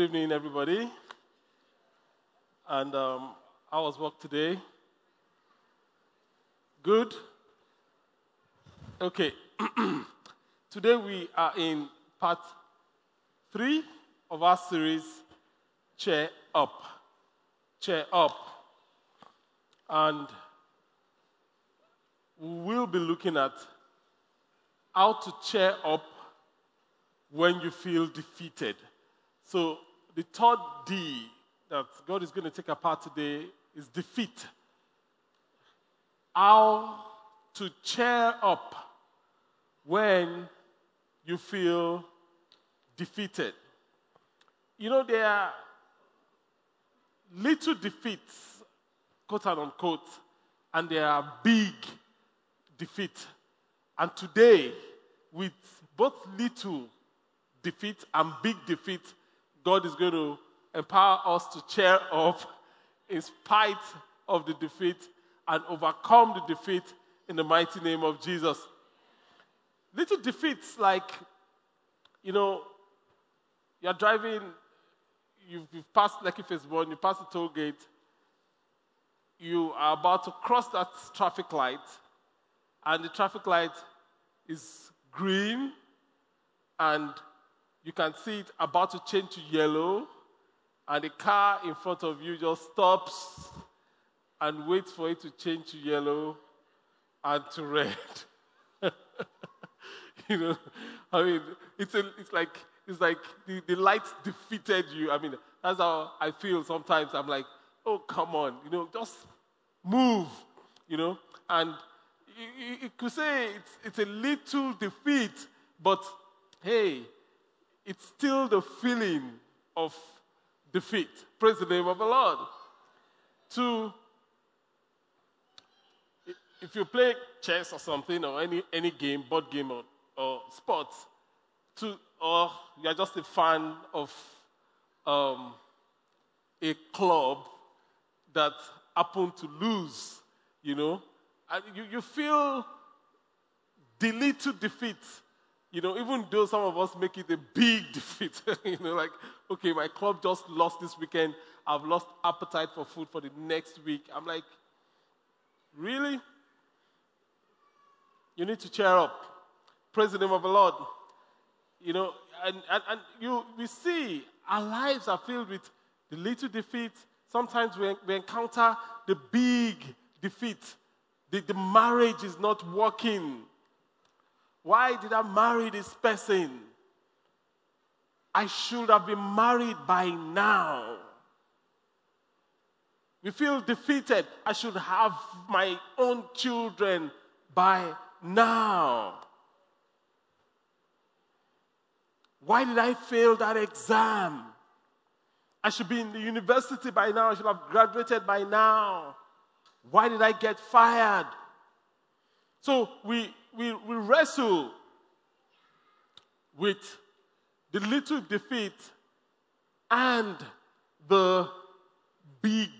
good evening, everybody. And um, how was work today? Good? Okay. today we are in part three of our series, Chair Up. Chair Up. And we will be looking at how to cheer up when you feel defeated. So, the third D that God is going to take apart today is defeat. How to cheer up when you feel defeated. You know, there are little defeats, quote unquote, and there are big defeats. And today, with both little defeat and big defeat, God is going to empower us to cheer up in spite of the defeat and overcome the defeat in the mighty name of Jesus. Little defeats like, you know, you're driving, you've, you've passed Lekki Phase 1, you pass the toll gate, you are about to cross that traffic light, and the traffic light is green, and you can see it about to change to yellow, and the car in front of you just stops and waits for it to change to yellow and to red. you know, I mean, it's, a, it's like, it's like the, the light defeated you. I mean, that's how I feel sometimes. I'm like, oh, come on, you know, just move, you know. And you, you, you could say it's, it's a little defeat, but hey, it's still the feeling of defeat. Praise the name of the Lord. To, if you play chess or something, or any, any game, board game or, or sports, to, or you're just a fan of um, a club that happened to lose, you know, you, you feel the little defeat you know, even though some of us make it a big defeat, you know, like, okay, my club just lost this weekend. I've lost appetite for food for the next week. I'm like, really? You need to cheer up. Praise the name of the Lord. You know, and, and, and you, we see our lives are filled with the little defeat. Sometimes we, we encounter the big defeat. The, the marriage is not working why did I marry this person? I should have been married by now. We feel defeated. I should have my own children by now. Why did I fail that exam? I should be in the university by now. I should have graduated by now. Why did I get fired? So we we, we wrestle with the little defeat and the big,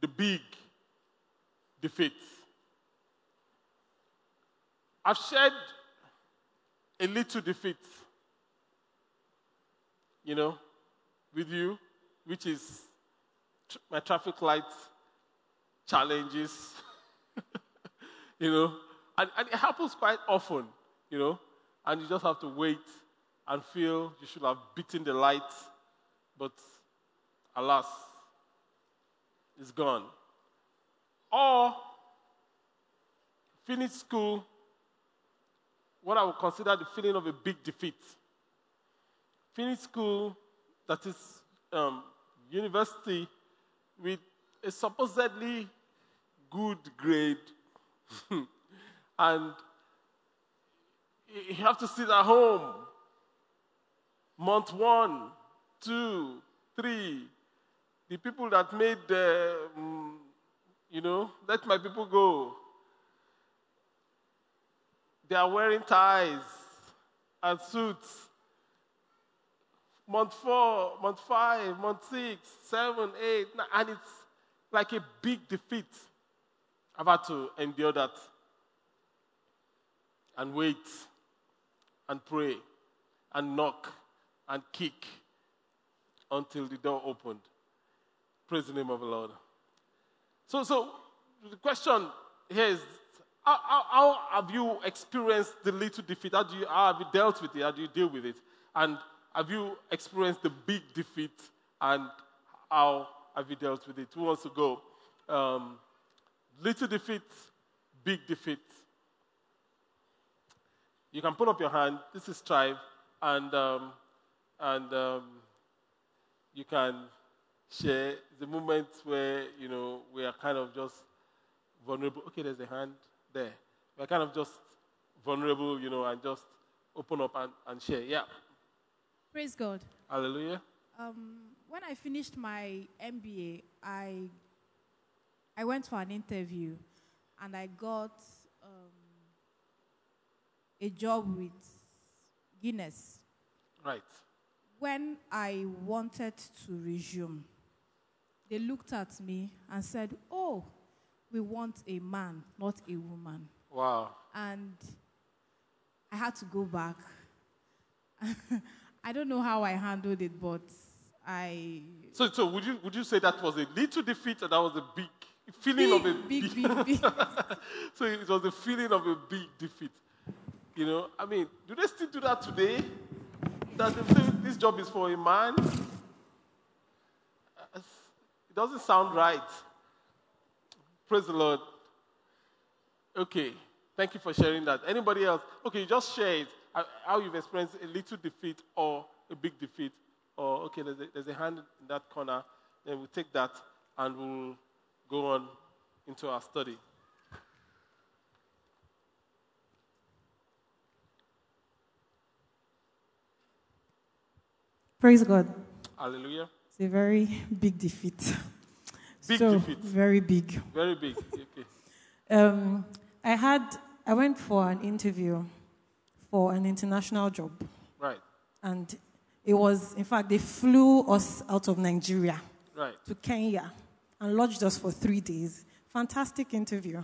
the big defeat. I've shared a little defeat, you know, with you, which is my traffic light challenges. you know, and, and it happens quite often, you know, and you just have to wait and feel you should have beaten the light, but alas, it's gone. Or finish school, what I would consider the feeling of a big defeat. Finish school, that is um, university, with a supposedly good grade and you have to sit at home. Month one, two, three. The people that made the, um, you know, let my people go. They are wearing ties and suits. Month four, month five, month six, seven, eight, nine, and it's like a big defeat. I've had to endure that and wait and pray and knock and kick until the door opened. Praise the name of the Lord. So, so the question here is how, how, how, have you experienced the little defeat? How, do you, how have you dealt with it? How do you deal with it? And have you experienced the big defeat? And how have you dealt with it? Who wants to go? Um, little defeat, big defeat. You can put up your hand. This is Strive. And, um, and um, you can share the moments where, you know, we are kind of just vulnerable. Okay, there's a hand there. We're kind of just vulnerable, you know, and just open up and, and share. Yeah. Praise God. Hallelujah. Um, when I finished my MBA, I I went for an interview, and I got um, a job with Guinness. Right. When I wanted to resume, they looked at me and said, "Oh, we want a man, not a woman." Wow. And I had to go back. I don't know how I handled it, but I. So, so would you would you say that was a little defeat or that was a big feeling big, of a big, big, big. so it was a feeling of a big defeat. You know, I mean, do they still do that today? That they say this job is for a man? It doesn't sound right. Praise the Lord. Okay, thank you for sharing that. Anybody else? Okay, just share it. How you've experienced a little defeat or a big defeat. Or, okay, there's a, there's a hand in that corner. Then we'll take that and we'll go on into our study. Praise God. Hallelujah. It's a very big defeat. Big so, defeat. Very big. Very big. Okay. Um, I had, I went for an interview for an international job. Right. And it was, in fact, they flew us out of Nigeria Right. to Kenya and lodged us for three days. Fantastic interview.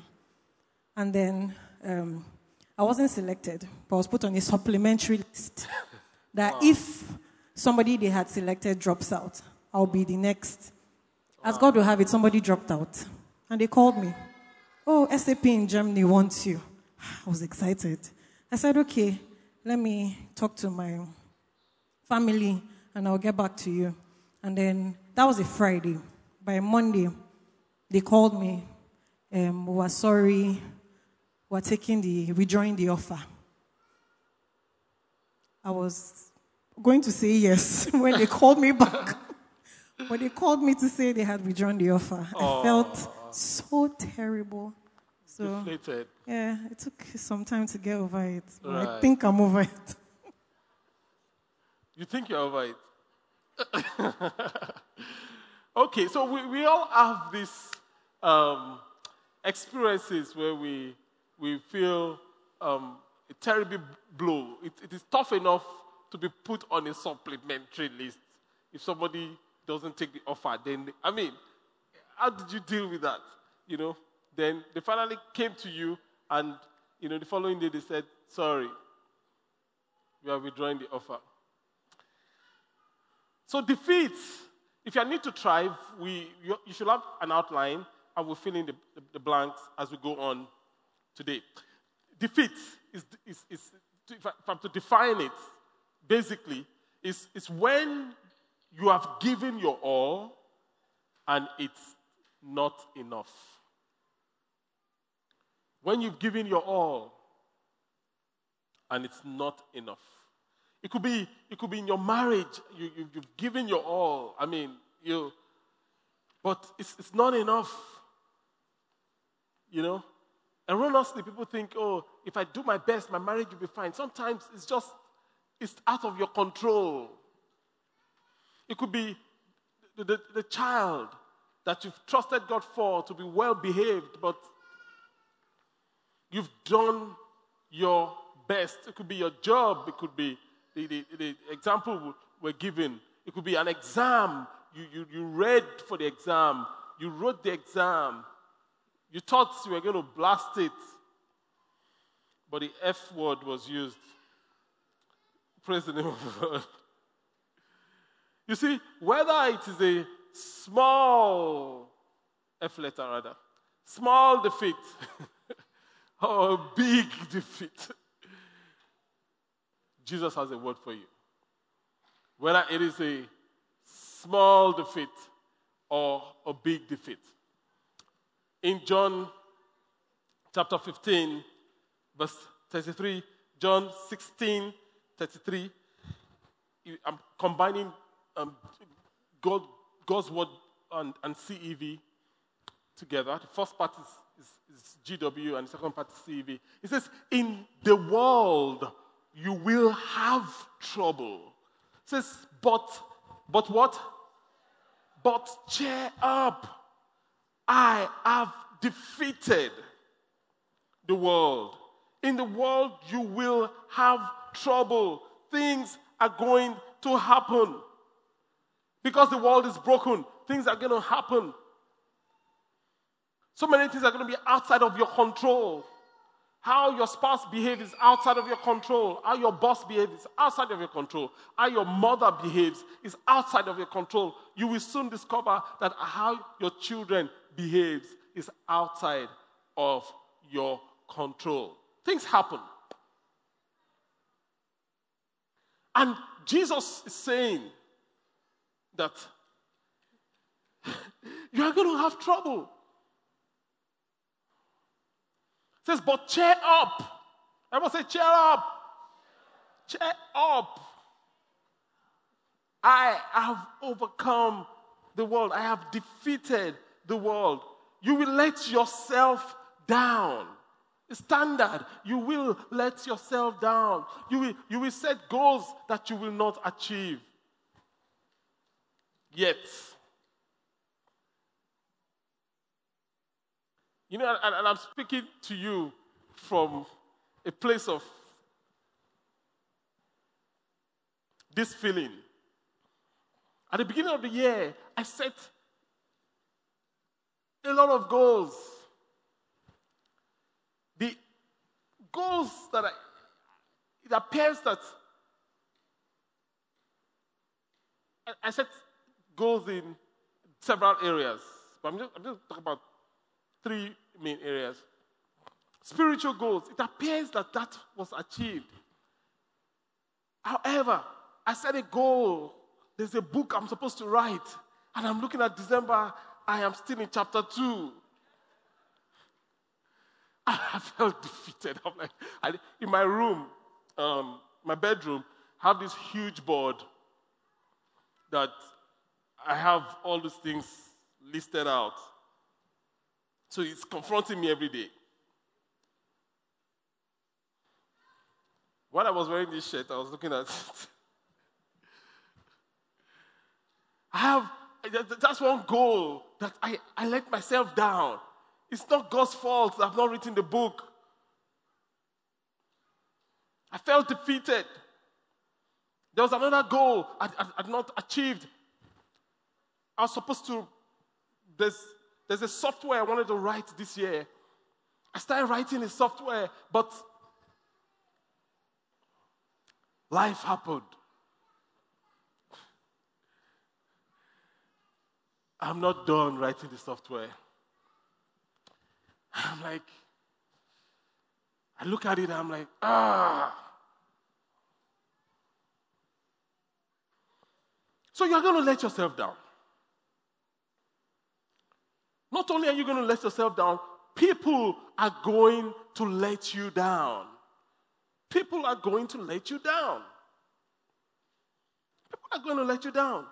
And then um, I wasn't selected, but I was put on a supplementary list that if somebody they had selected drops out, I'll be the next. As God will have it, somebody dropped out. And they called me. Oh, SAP in Germany wants you. I was excited. I said, okay, let me talk to my family and I'll get back to you. And then that was a Friday. By Monday, they called me. Um, we were sorry. We're taking the, withdrawing the offer. I was going to say yes when they called me back. when they called me to say they had withdrawn the offer, I felt so terrible. So, Deflated. yeah, it took some time to get over it. But I think I'm over it. You think you're over it? okay, so we, we all have these um, experiences where we, we feel um, a terrible blow. It, it is tough enough to be put on a supplementary list. If somebody doesn't take the offer, then, I mean, how did you deal with that? You know, then they finally came to you, and, you know, the following day they said, sorry, we are withdrawing the offer. So defeat. If you need to thrive, we, you, you should have an outline, and we'll fill in the, the, the blanks as we go on today. Defeat is, is, is if, I, if I'm to define it, basically, is, is when you have given your all and it's not enough. When you've given your all and it's not enough. It could be, it could be in your marriage. You, you, you've given your all. I mean, you, but it's, it's not enough. You know? Erroneously, people think, oh, if I do my best, my marriage will be fine. Sometimes it's just, it's out of your control. It could be the, the, the child that you've trusted God for to be well behaved, but you've done your best. It could be your job, it could be the, the, the example we're given, it could be an exam. You, you, you read for the exam, you wrote the exam, you thought you were going to blast it, but the F word was used. Praise the name of the Lord. You see, whether it is a small F letter rather, small defeat, or big defeat, Jesus has a word for you. Whether it is a small defeat or a big defeat. In John chapter 15, verse 33, John 16, 33, I'm combining um, God, God's word and, and, CEV together. The first part is, is, is GW and the second part is CEV. It says, In the world you will have trouble. It says, but, but what? But cheer up. I have defeated the world. In the world, you will have trouble. Things are going to happen. Because the world is broken, things are going to happen. So many things are going to be outside of your control. How your spouse behaves is outside of your control. How your boss behaves is outside of your control. How your mother behaves is outside of your control. You will soon discover that how your children behaves is outside of your control. Things happen. And Jesus is saying that you are going to have trouble. says, but cheer up. Everyone say, cheer up. Cheer up. I have overcome the world. I have defeated the world. You will let yourself down. Standard. You will let yourself down. You will, you will set goals that you will not achieve. Yet, You know, and, and I'm speaking to you from a place of this feeling. At the beginning of the year, I set a lot of goals. The goals that I, it appears that I, I set goals in several areas, but I'm just, I'm just talking about three main areas. Spiritual goals, it appears that that was achieved. However, I set a goal. There's a book I'm supposed to write, and I'm looking at December. I am still in chapter two. I felt defeated. I'm like, I, in my room, um, my bedroom, I have this huge board that I have all these things listed out. So it's confronting me every day. While I was wearing this shirt, I was looking at it. I have, that's one goal that I, I let myself down. It's not God's fault I've not written the book. I felt defeated. There was another goal I had not achieved. I was supposed to, there's there's a software I wanted to write this year. I started writing the software, but life happened. I'm not done writing the software. I'm like, I look at it, I'm like, ah. So you're going to let yourself down. Not only are you going to let yourself down, people are going to let you down. People are going to let you down. People are going to let you down.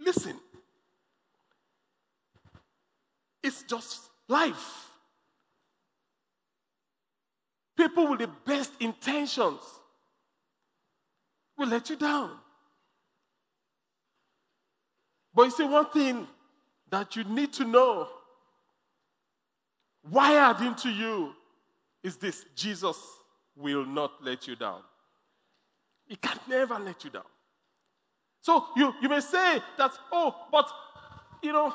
Listen, it's just life. People with the best intentions will let you down. But you see, one thing that you need to know wired into you is this Jesus will not let you down. He can never let you down. So you, you may say that, oh, but, you know,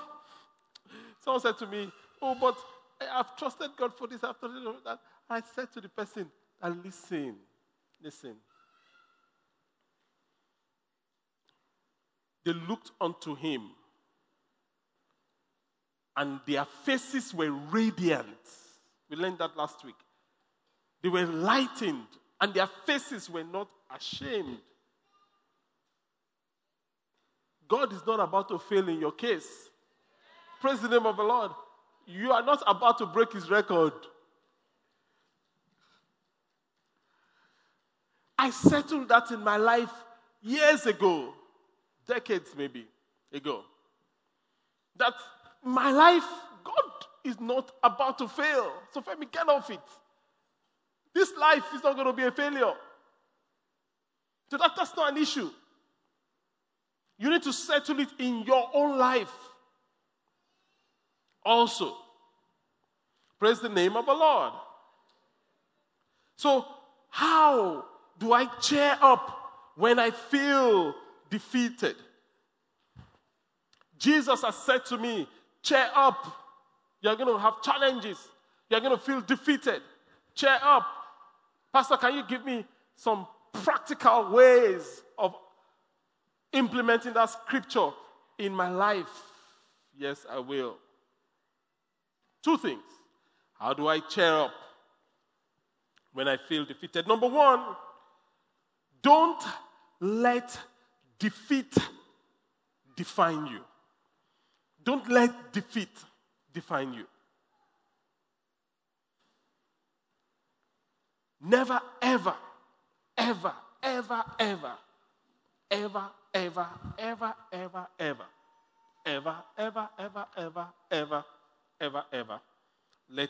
someone said to me, oh, but I've trusted God for this, I've trusted God for that. I said to the person, and listen, listen. They looked unto him, and their faces were radiant. We learned that last week. They were lightened, and their faces were not ashamed. God is not about to fail in your case. Praise the name of the Lord. You are not about to break his record. I settled that in my life years ago, decades maybe ago. That my life, God is not about to fail. So, me get off it. This life is not going to be a failure. So, that, that's not an issue. You need to settle it in your own life. Also, praise the name of the Lord. So, how do I cheer up when I feel defeated? Jesus has said to me, cheer up. You're going to have challenges. You're going to feel defeated. Cheer up. Pastor, can you give me some practical ways of implementing that scripture in my life? Yes, I will. Two things. How do I cheer up when I feel defeated? Number one, don't let defeat define you. Don't let defeat define you. Never, ever, ever, ever, ever, ever, ever, ever, ever, ever, ever, ever, ever, ever, ever, ever, ever let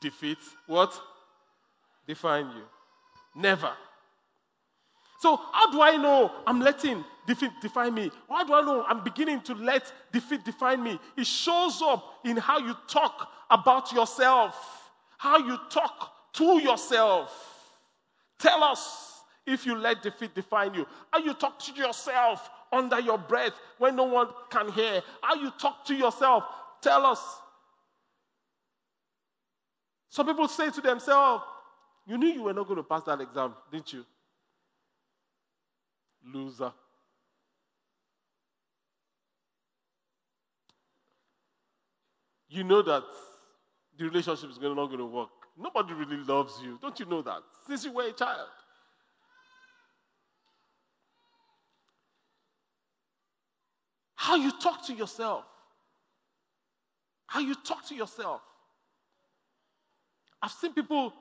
defeat what? Define you. Never. So, how do I know I'm letting defeat define me? How do I know I'm beginning to let defeat define me? It shows up in how you talk about yourself, how you talk to yourself. Tell us if you let defeat define you. How you talk to yourself under your breath when no one can hear. How you talk to yourself. Tell us. Some people say to themselves, You knew you were not going to pass that exam, didn't you? Loser. You know that the relationship is not going to work. Nobody really loves you. Don't you know that? Since you were a child. How you talk to yourself. How you talk to yourself. I've seen people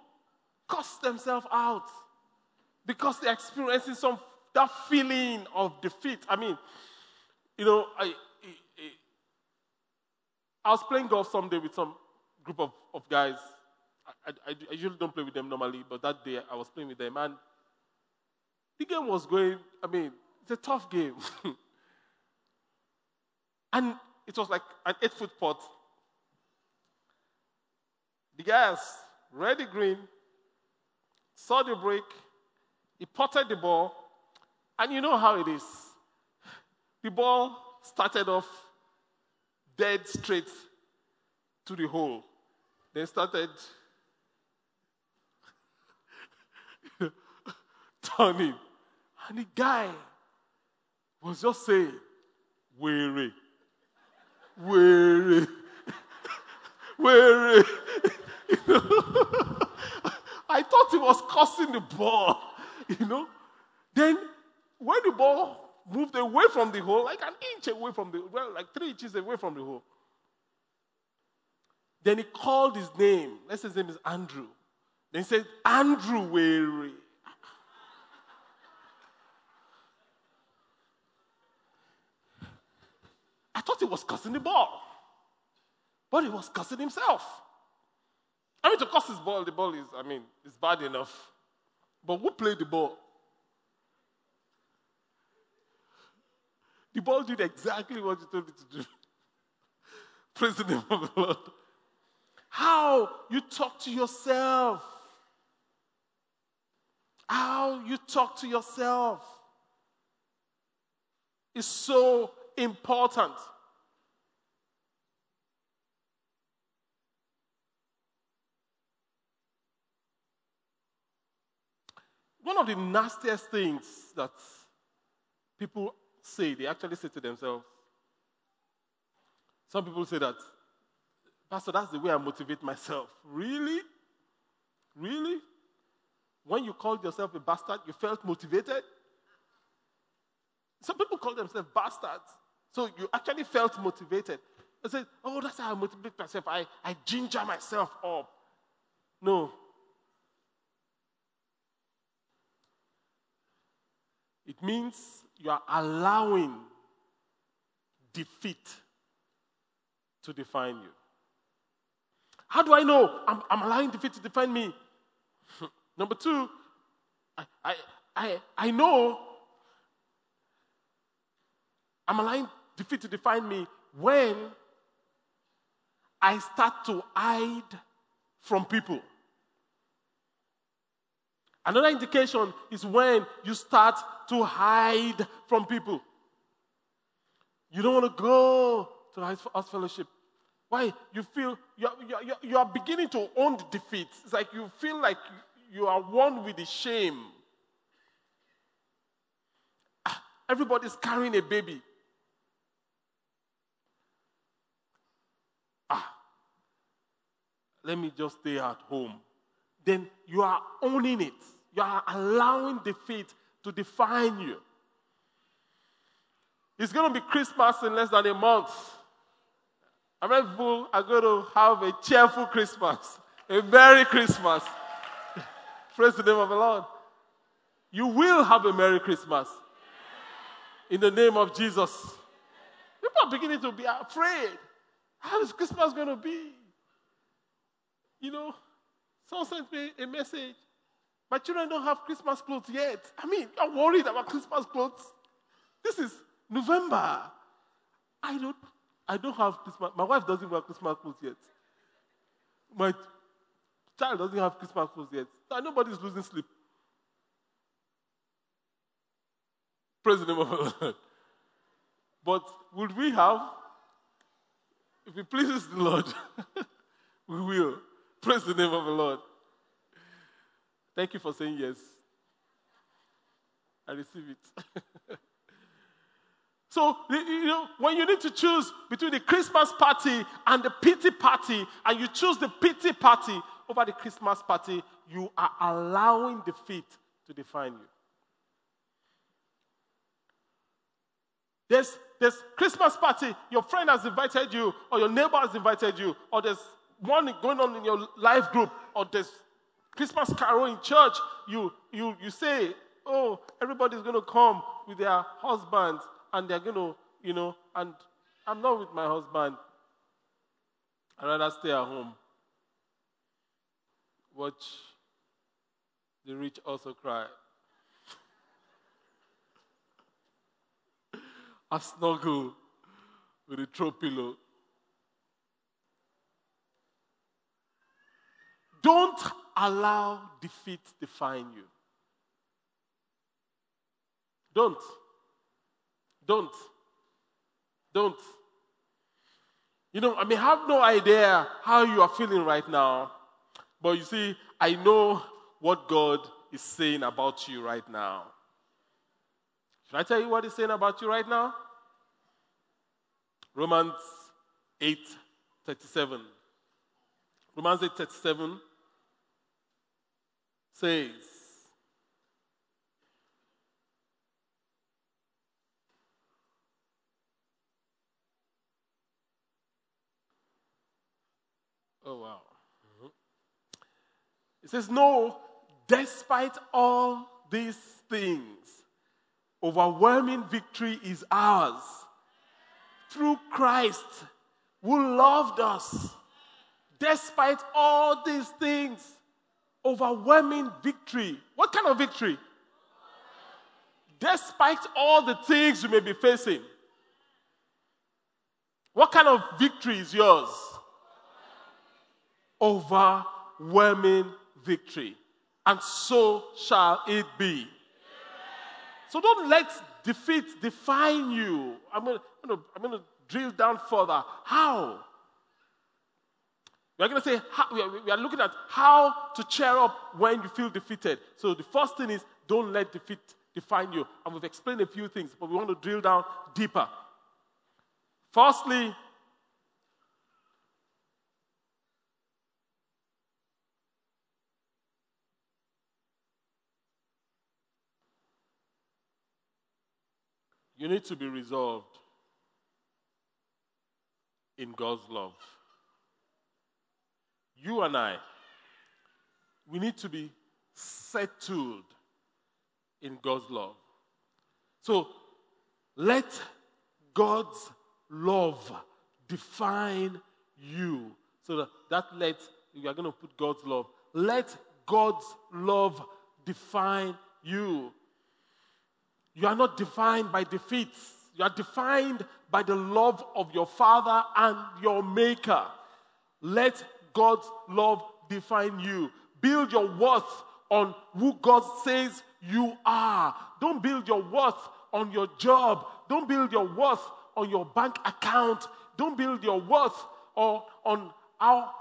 cuss themselves out because they're experiencing some that feeling of defeat. I mean, you know, I, I, I was playing golf someday with some group of, of guys. I, I, I, usually don't play with them normally, but that day I was playing with them, and the game was going. I mean, it's a tough game, and it was like an eight-foot putt. The guys ready green, saw the break, he potted the ball, and you know how it is. The ball started off dead straight to the hole. Then started turning. And the guy was just saying, weary, weary, weary. I thought he was cussing the ball, you know. Then when the ball moved away from the hole, like an inch away from the well, like three inches away from the hole. Then he called his name. Let's say his name is Andrew. Then he said, Andrew Weary. I thought he was cussing the ball. But he was cussing himself. I mean, to cuss his ball, the ball is, I mean, it's bad enough. But who played the ball? The ball did exactly what you told it to do. Praise the name of the Lord. How you talk to yourself. How you talk to yourself. is so important. One of the nastiest things that people say, they actually say to themselves, some people say that, Pastor, that's the way I motivate myself. Really? Really? When you called yourself a bastard, you felt motivated? Some people call themselves bastards. So you actually felt motivated. I said, Oh, that's how I motivate myself. I, I ginger myself up. No. It means you are allowing defeat to define you. How do I know I'm, I'm allowing defeat to define me? Number two, I, I, I, I know I'm allowing defeat to define me when I start to hide from people. Another indication is when you start to hide from people. You don't want to go to house fellowship. Why? You feel you're, you're, you are beginning to own the defeat. It's like you feel like you are one with the shame. Ah, everybody's carrying a baby. Ah, let me just stay at home. Then you are owning it. You are allowing defeat to define you. It's going to be Christmas in less than a month. And many are going to have a cheerful Christmas, a Merry Christmas. Praise the name of the Lord. You will have a Merry Christmas in the name of Jesus. People are beginning to be afraid. How is Christmas going to be? You know, someone sent me a message. My children don't have Christmas clothes yet. I mean, you're worried about Christmas clothes. This is November. I don't, I don't have Christmas. My wife doesn't wear Christmas clothes yet. My child doesn't have Christmas clothes yet. Nobody's losing sleep. Praise the name of the Lord. But would we have? If it pleases the Lord, we will. Praise the name of the Lord. Thank you for saying yes. I receive it. so, you know, when you need to choose between the Christmas party and the pity party, and you choose the pity party over the Christmas party, you are allowing defeat to define you. There's, there's Christmas party, your friend has invited you, or your neighbor has invited you, or there's one going on in your life group, or there's Christmas carol in church, you, you, you say, oh, everybody's going to come with their husbands and they're going to, you know, and I'm not with my husband. I'd rather stay at home. Watch the rich also cry. I snuggle with a throw pillow. Don't allow defeat to define you. Don't. Don't. Don't. You know, I may have no idea how you are feeling right now, but you see, I know what God is saying about you right now. Should I tell you what He's saying about you right now? Romans 8 37. Romans 8 37 says, Oh, wow. Mm-hmm. It says, No, despite all these things, overwhelming victory is ours through Christ who loved us. Despite all these things, overwhelming victory. What kind of victory? Despite all the things you may be facing, what kind of victory is yours? Overwhelming victory. And so shall it be. So don't let defeat define you. I'm going to, drill down further. How? We're going to say, we are looking at how to cheer up when you feel defeated. So the first thing is don't let defeat define you. And we've explained a few things, but we want to drill down deeper. Firstly, You need to be resolved in God's love. You and I, we need to be settled in God's love. So let God's love define you. So that, that let, you are going to put God's love. Let God's love define you. You are not defined by defeats. You are defined by the love of your Father and your Maker. Let God's love define you. Build your worth on who God says you are. Don't build your worth on your job. Don't build your worth on your bank account. Don't build your worth or on how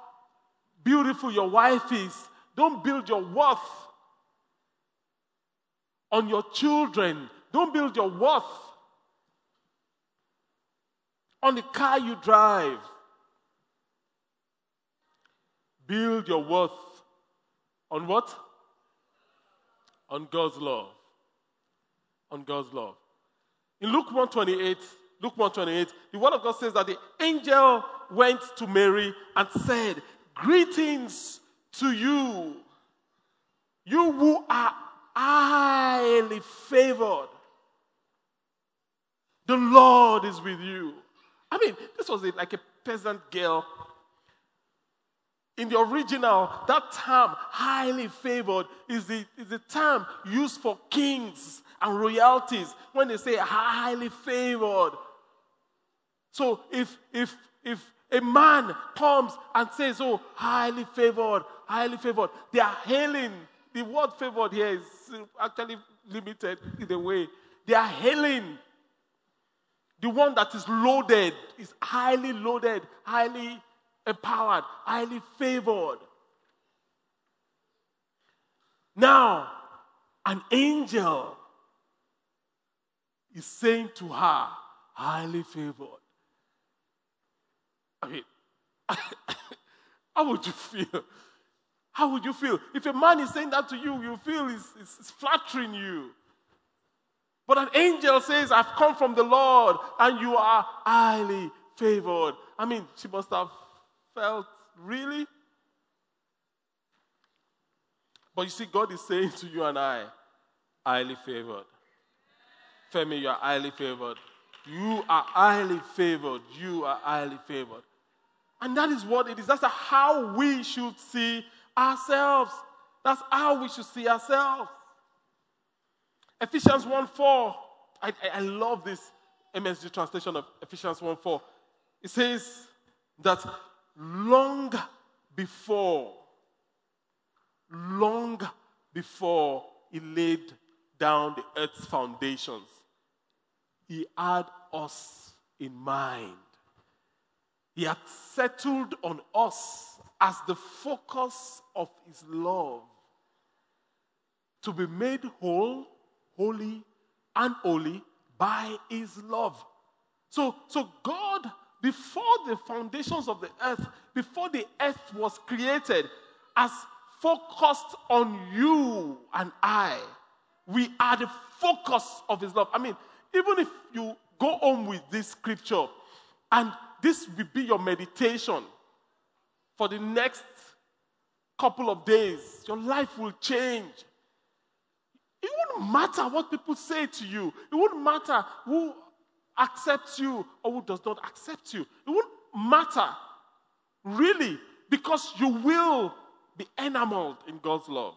beautiful your wife is. Don't build your worth on your children. Don't build your worth on the car you drive. Build your worth on what? On God's love. On God's love. In Luke 128, Luke 128, the word of God says that the angel went to Mary and said, Greetings to you, you who are highly favored. The Lord is with you. I mean, this was like a peasant girl. In the original, that term, highly favored, is the, is the term used for kings and royalties when they say highly favored. So if, if, if a man comes and says, Oh, highly favored, highly favored, they are hailing. The word favored here is actually limited in a way. They are hailing the one that is loaded is highly loaded, highly empowered, highly favored. Now, an angel is saying to her, highly favored. I mean, how would you feel? How would you feel? If a man is saying that to you, you feel it's, flattering you. But an angel says, I've come from the Lord and you are highly favored. I mean, she must have felt, really? But you see, God is saying to you and I, highly favored. Femi, you are highly favored. You are highly favored. You are highly favored. And that is what it is. That's how we should see ourselves. That's how we should see ourselves. Ephesians 1 4. I, I love this MSG translation of Ephesians 1 4. It says that long before, long before he laid down the earth's foundations, he had us in mind. He had settled on us as the focus of his love to be made whole holy and holy by his love. So, so God, before the foundations of the earth, before the earth was created, has focused on you and I. We are the focus of his love. I mean, even if you go home with this scripture and this will be your meditation for the next couple of days, your life will change. It wouldn't matter what people say to you. It wouldn't matter who accepts you or who does not accept you. It wouldn't matter, really, because you will be enamored in God's love.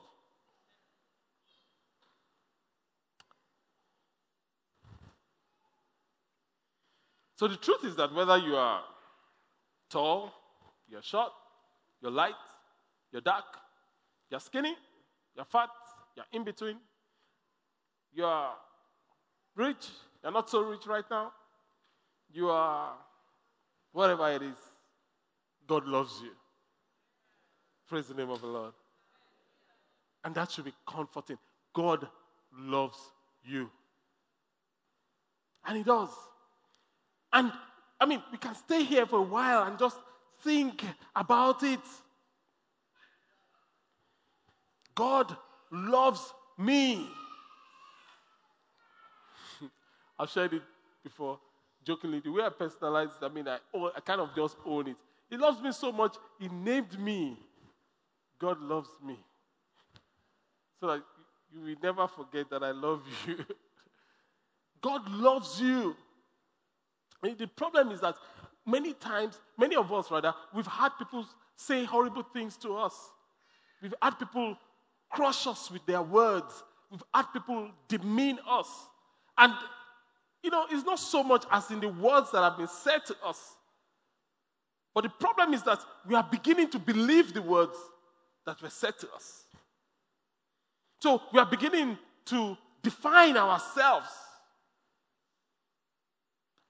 So the truth is that whether you are tall, you're short, you're light, you're dark, you're skinny, you're fat, you're in between, you're rich, you're not so rich right now, you are whatever it is, God loves you. Praise the name of the Lord. And that should be comforting. God loves you. And He does. And I mean, we can stay here for a while and just think about it. God loves me. I've shared it before, jokingly. The way I personalize it, I mean, I, I kind of just own it. He loves me so much, He named me. God loves me. So that you will never forget that I love you. God loves you. And the problem is that many times, many of us rather, we've had people say horrible things to us. We've had people crush us with their words. We've had people demean us. And, you know, it's not so much as in the words that have been said to us. But the problem is that we are beginning to believe the words that were said to us. So we are beginning to define ourselves.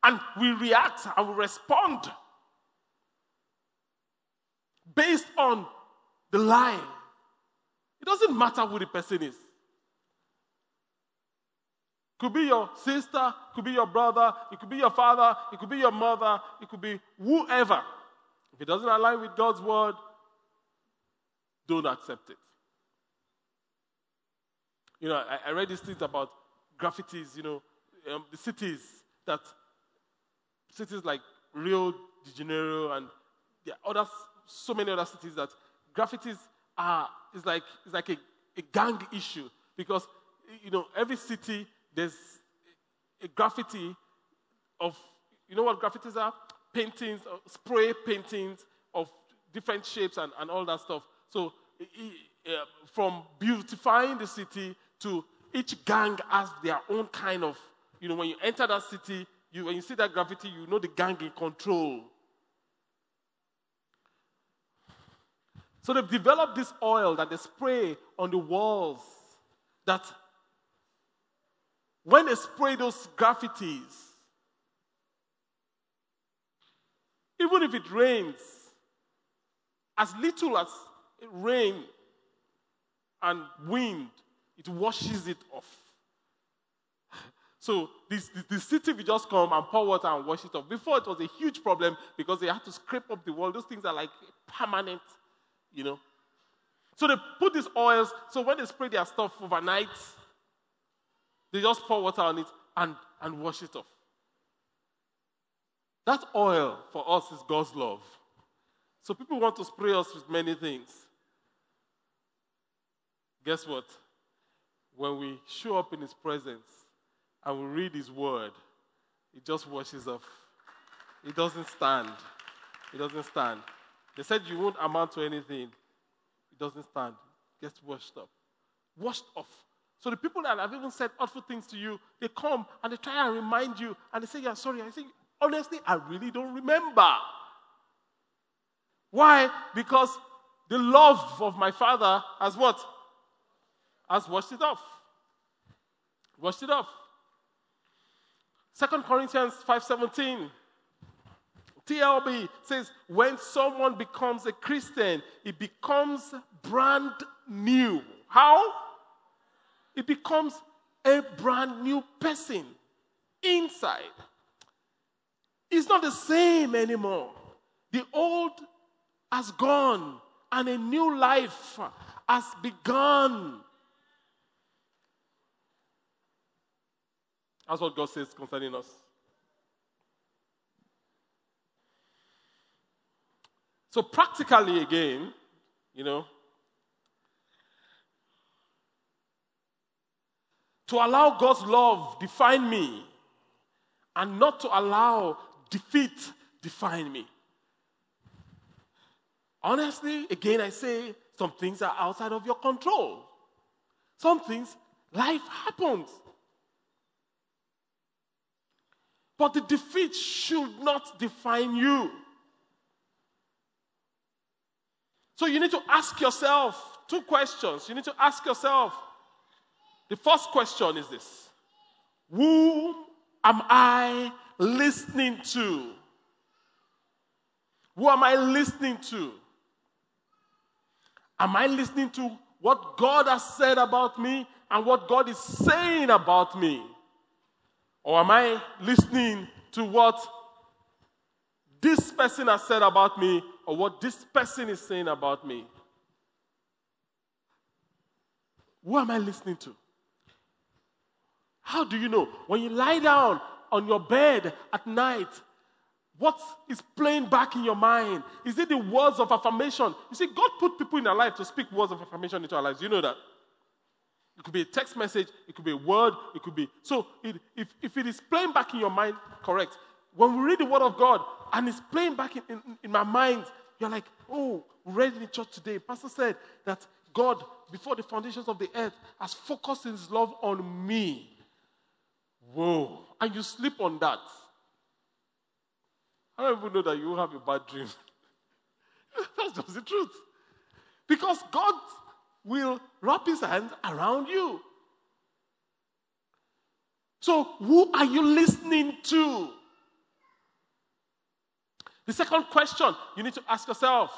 And we react and we respond based on the lie. It doesn't matter who the person is. Could be your sister, could be your brother, it could be your father, it could be your mother, it could be whoever. If it doesn't align with God's word, don't accept it. You know, I, I read these things about graffitis, you know, um, the cities that, cities like Rio de Janeiro and there are other, so many other cities that graffitis are, is like, is like a, a gang issue because, you know, every city there's a graffiti of, you know what graffitis are? Paintings, uh, spray paintings of different shapes and, and all that stuff. So, uh, from beautifying the city to each gang has their own kind of, you know, when you enter that city, you, when you see that graffiti, you know the gang in control. So they've developed this oil that they spray on the walls that when they spray those graffitis, even if it rains, as little as rain and wind, it washes it off. So this, this, the city will just come and pour water and wash it off. Before it was a huge problem because they had to scrape up the wall. Those things are like permanent, you know. So they put these oils. So when they spray their stuff overnight, they just pour water on it and, and wash it off. That oil for us is God's love. So people want to spray us with many things. Guess what? When we show up in His presence and we read His word, it just washes off. It doesn't stand. It doesn't stand. They said you won't amount to anything. It doesn't stand. Gets washed up. Washed off. So the people that have even said awful things to you, they come and they try and remind you and they say, Yeah, sorry. I say, honestly, I really don't remember. Why? Because the love of my father has what? Has washed it off. Washed it off. Second Corinthians 5:17. TLB says, when someone becomes a Christian, it becomes brand new. How? It becomes a brand new person inside. It's not the same anymore. The old has gone and a new life has begun. That's what God says concerning us. So, practically, again, you know, to allow God's love define me and not to allow defeat define me. Honestly, again, I say some things are outside of your control. Some things, life happens. But the defeat should not define you. So you need to ask yourself two questions. You need to ask yourself the first question is this Who am I listening to? Who am I listening to? Am I listening to what God has said about me and what God is saying about me? Or am I listening to what this person has said about me or what this person is saying about me? Who am I listening to? How do you know? When you lie down on your bed at night, what is playing back in your mind? Is it the words of affirmation? You see, God put people in our life to speak words of affirmation into our lives. You know that? It could be a text message, it could be a word, it could be. So, it, if, if it is playing back in your mind, correct. When we read the Word of God and it's playing back in, in, in my mind, you're like, oh, we read in the church today. Pastor said that God, before the foundations of the earth, has focused his love on me. Whoa. And you sleep on that. I don't even know that you have a bad dream. That's just the truth. Because God will wrap his hands around you. So, who are you listening to? The second question you need to ask yourself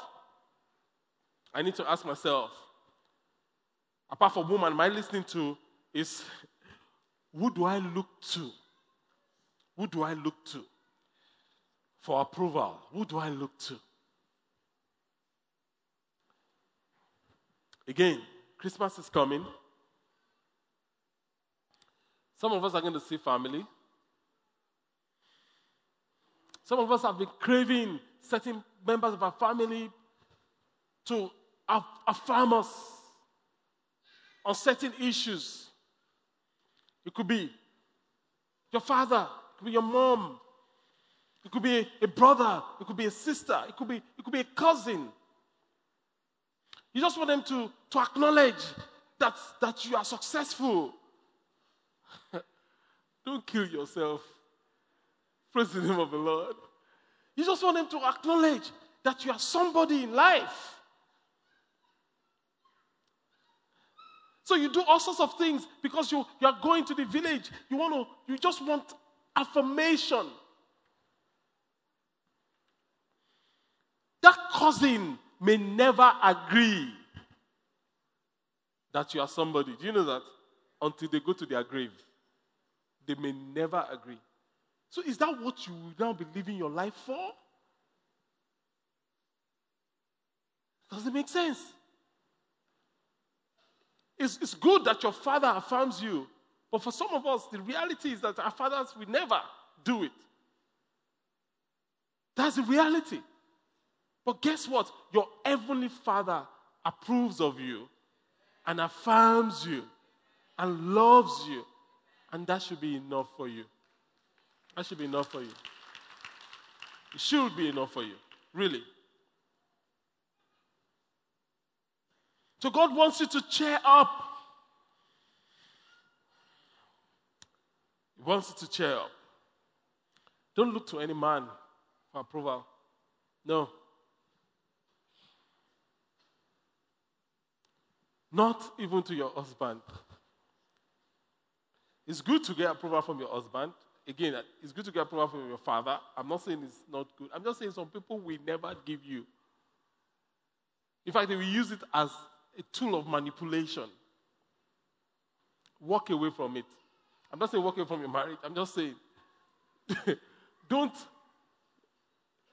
I need to ask myself, apart from whom am I listening to, is who do I look to? Who do I look to for approval? Who do I look to? Again, Christmas is coming. Some of us are going to see family. Some of us have been craving certain members of our family to affirm us on certain issues. It could be your father, it could be your mom, it could be a, brother, it could be a sister, it could be, it could be a cousin. You just want them to, to acknowledge that, that you are successful. Don't kill yourself. Praise the name of the Lord. You just want them to acknowledge that you are somebody in life. So you do all sorts of things because you, you are going to the village. You want to, you just want affirmation. That cousin may never agree that you are somebody. Do you know that? Until they go to their grave, they may never agree. So, is that what you will now be living your life for? Does it make sense? It's, it's good that your father affirms you, but for some of us, the reality is that our fathers will never do it. That's the reality. But guess what? Your heavenly father approves of you and affirms you and loves you, and that should be enough for you. That should be enough for you. It should be enough for you, really. So God wants you to cheer up. He wants you to cheer up. Don't look to any man for approval. No. Not even to your husband. It's good to get approval from your husband. Again, it's good to get approval from your father. I'm not saying it's not good. I'm just saying some people will never give you. In fact, they will use it as a tool of manipulation. Walk away from it. I'm not saying walk away from your marriage. I'm just saying don't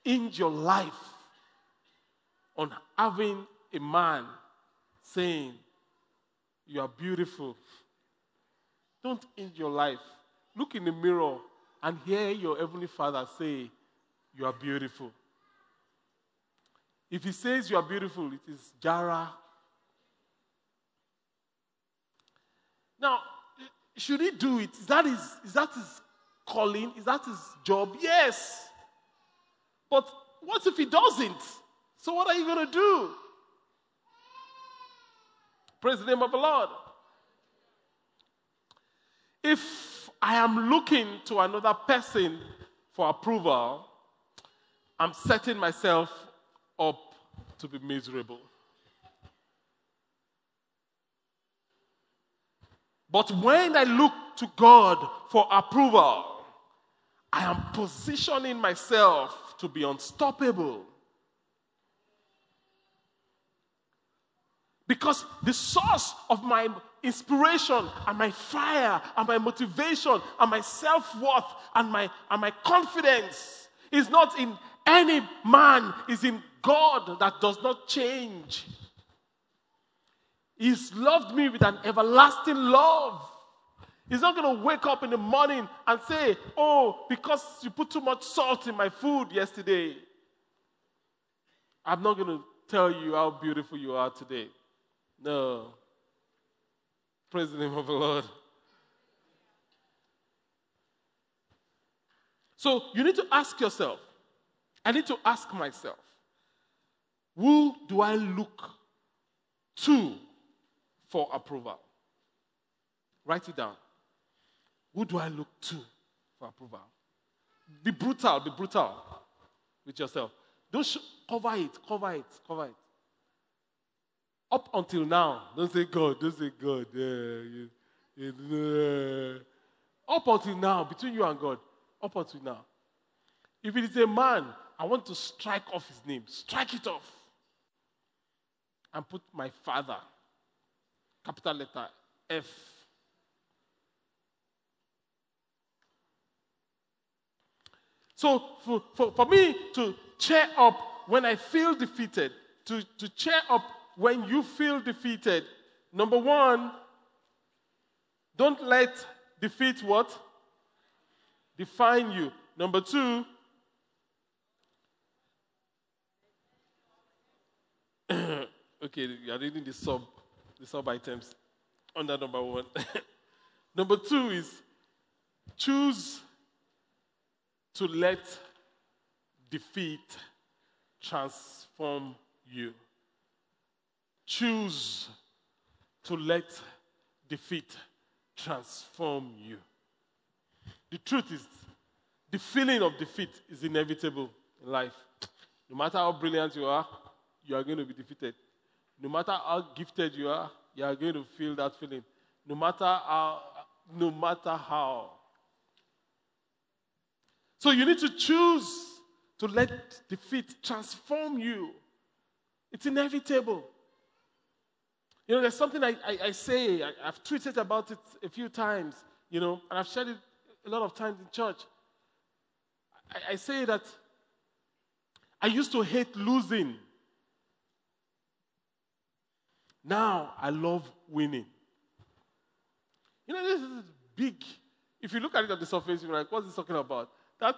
end your life on having a man saying you are beautiful. Don't end your life. Look in the mirror and hear your heavenly father say, You are beautiful. If he says you are beautiful, it is Jara Now, should he do it? Is that his, is that his calling? Is that his job? Yes. But what if he doesn't? So, what are you going to do? Praise the name of the Lord. If I am looking to another person for approval, I'm setting myself up to be miserable. But when I look to God for approval, I am positioning myself to be unstoppable. Because the source of my inspiration and my fire and my motivation and my self worth and my, and my confidence is not in any man, is in God that does not change. He's loved me with an everlasting love. He's not going to wake up in the morning and say, Oh, because you put too much salt in my food yesterday. I'm not going to tell you how beautiful you are today. No. Praise the name of the Lord. So you need to ask yourself, I need to ask myself, who do I look to for approval? Write it down. Who do I look to for approval? Be brutal, be brutal with yourself. Don't sh- cover it, cover it, cover it. Up until now, don't say God, don't say God. Yeah, Up until now, between you and God, up until now. If it is a man, I want to strike off his name. Strike it off. And put my father, capital letter F. So for, for, for me to cheer up when I feel defeated, to, to cheer up when you feel defeated, number one, don't let defeat what? Define you. Number two, okay, you are reading the sub, the sub items under number one. number two is choose to let defeat transform you choose to let defeat transform you. The truth is, the feeling of defeat is inevitable in life. No matter how brilliant you are, you are going to be defeated. No matter how gifted you are, you are going to feel that feeling. No matter how, no matter how. So you need to choose to let defeat transform you. It's inevitable. You know, there's something I, I, I say, I, have tweeted about it a few times, you know, and I've shared it a lot of times in church. I, I say that I used to hate losing. Now I love winning. You know, this is big. If you look at it at the surface, you're like, what's he talking about? That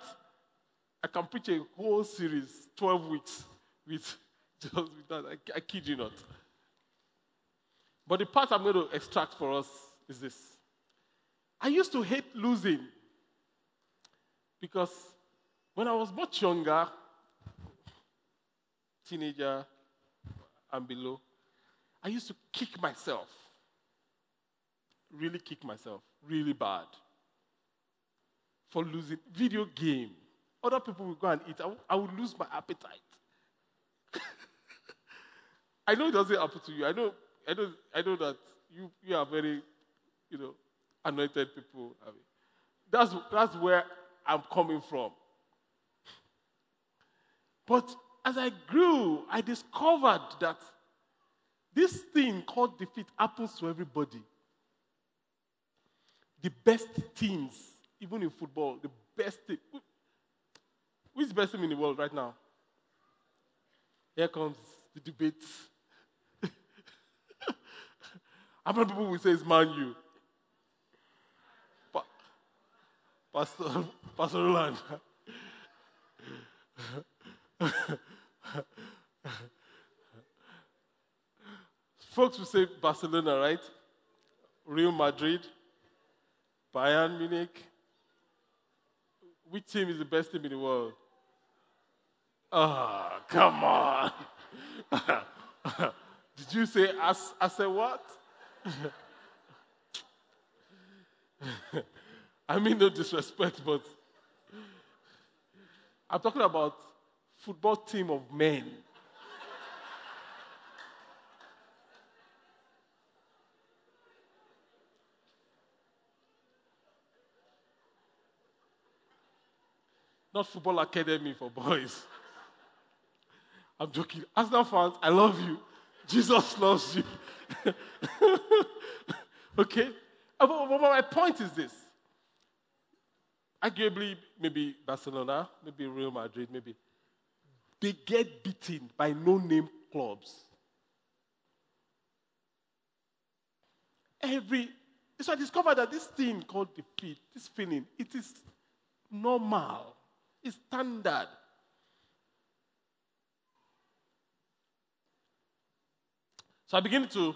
I can preach a whole series, 12 weeks, with just with that. I, I kid you not. But the part I'm going to extract for us is this. I used to hate losing because when I was much younger, teenager and below, I used to kick myself. Really kick myself, really bad. For losing video game. Other people would go and eat. I, w- I would lose my appetite. I know it doesn't happen to you. I know I know, I know that you, you are very, you know, anointed people. I mean, that's, that's where I'm coming from. But as I grew, I discovered that this thing called defeat happens to everybody. The best teams, even in football, the best team. Who is the best team in the world right now? Here comes the debate. How many people will say it's Man U? Pa- Pastor, Pastor Roland. Folks will say Barcelona, right? Real Madrid, Bayern Munich. Which team is the best team in the world? Ah, oh, come on. Did you say as, as a what? I mean, no disrespect, but I'm talking about football team of men. Not football academy for boys. I'm joking. Arsenal fans, I love you. Jesus loves you. okay? Uh, but, but my point is this. Arguably, maybe Barcelona, maybe Real Madrid, maybe. They get beaten by no name clubs. Every. So I discovered that this thing called defeat, this feeling, it is normal, standard. So I begin to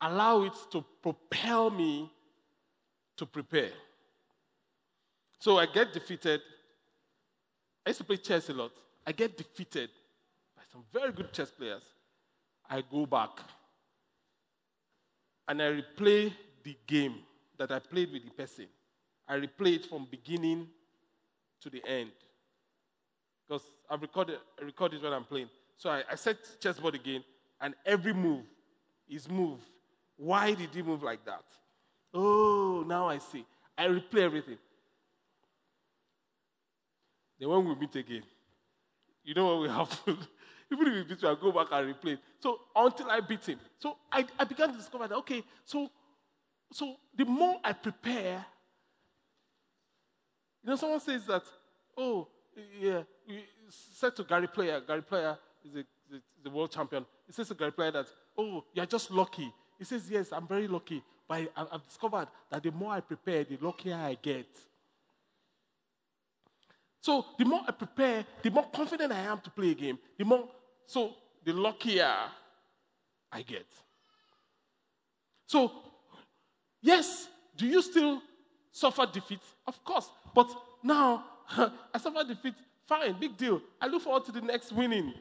allow it to propel me to prepare. So I get defeated. I used to play chess a lot. I get defeated by some very good chess players. I go back and I replay the game that I played with the person. I replay it from beginning to the end. Because I've recorded, I record it when I'm playing. So I, I set chessboard again and every move is move. Why did he move like that? Oh, now I see. I replay everything. Then when we meet again, you know what will happen? Even if we beat I go back and replay. So until I beat him. So I, I began to discover that, okay, so, so the more I prepare, you know, someone says that, oh, yeah, said to Gary Player, Gary Player is a the, the world champion, he says to Gary Player that, oh, you're just lucky. He says, yes, I'm very lucky. But I, I've discovered that the more I prepare, the luckier I get. So the more I prepare, the more confident I am to play a game. The more, so the luckier I get. So, yes, do you still suffer defeat? Of course. But now, I suffer defeat. Fine, big deal. I look forward to the next winning.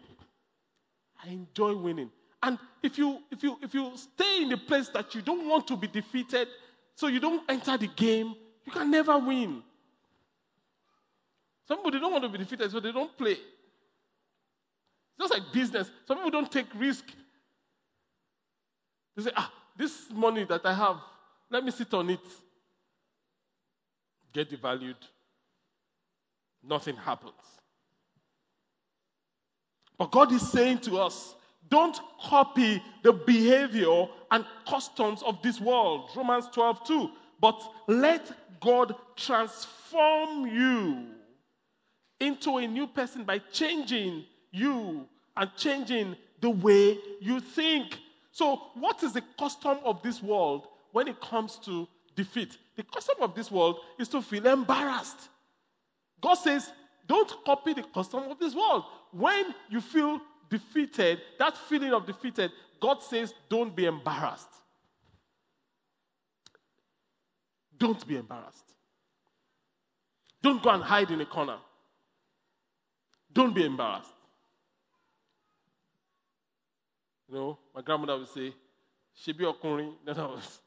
I enjoy winning. And if you if you if you stay in the place that you don't want to be defeated, so you don't enter the game, you can never win. Some people they don't want to be defeated, so they don't play. It's just like business. Some people don't take risk. They say, ah, this money that I have, let me sit on it. Get devalued. Nothing happens. But God is saying to us, don't copy the behavior and customs of this world. Romans 12, 2. But let God transform you into a new person by changing you and changing the way you think. So, what is the custom of this world when it comes to defeat? The custom of this world is to feel embarrassed. God says, don't copy the custom of this world. When you feel defeated, that feeling of defeated, God says, don't be embarrassed. Don't be embarrassed. Don't go and hide in a corner. Don't be embarrassed. You know, my grandmother would say, "She be okunrin." Then I was,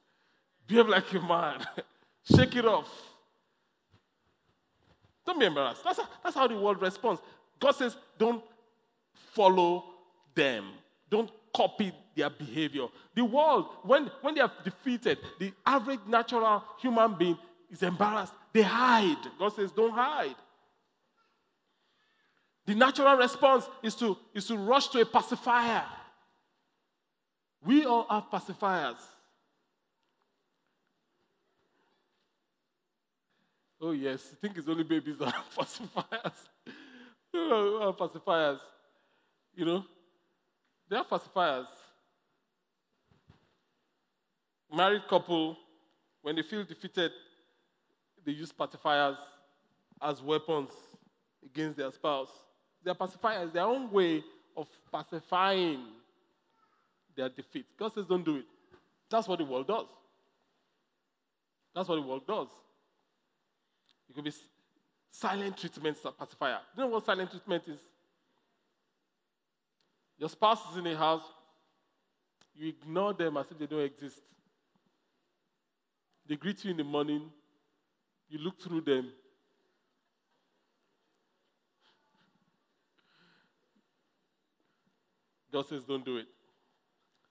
behave like a man. Shake it off. Don't be embarrassed. That's how, that's how the world responds. God says, don't follow them. Don't copy their behavior. The world, when, when they are defeated, the average natural human being is embarrassed. They hide. God says, don't hide. The natural response is to, is to rush to a pacifier. We all have pacifiers. Oh, yes. I think it's only babies that have pacifiers. have pacifiers. You know, they are pacifiers. Married couple, when they feel defeated, they use pacifiers as weapons against their spouse. They are pacifiers, their own way of pacifying their defeat. God says, don't do it. That's what the world does. That's what the world does. It could be silent treatment pacifier. Do you know what silent treatment is? Your spouse is in a house, you ignore them as if they don't exist. They greet you in the morning, you look through them. God says, don't do it.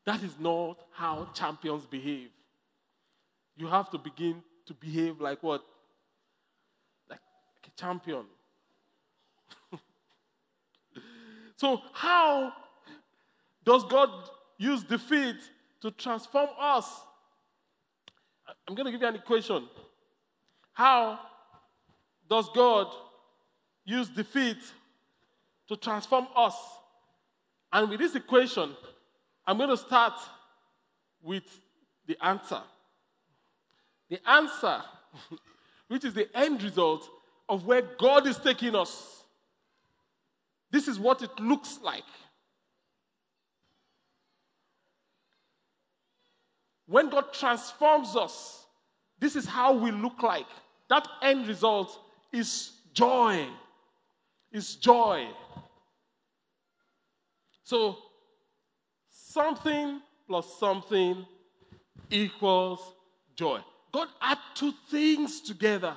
That is not how champions behave. You have to begin to behave like what? Champion. so, how does God use defeat to transform us? I'm going to give you an equation. How does God use defeat to transform us? And with this equation, I'm going to start with the answer. The answer, which is the end result of where God is taking us. This is what it looks like. When God transforms us, this is how we look like. That end result is joy. Is joy. So, something plus something equals joy. God add two things together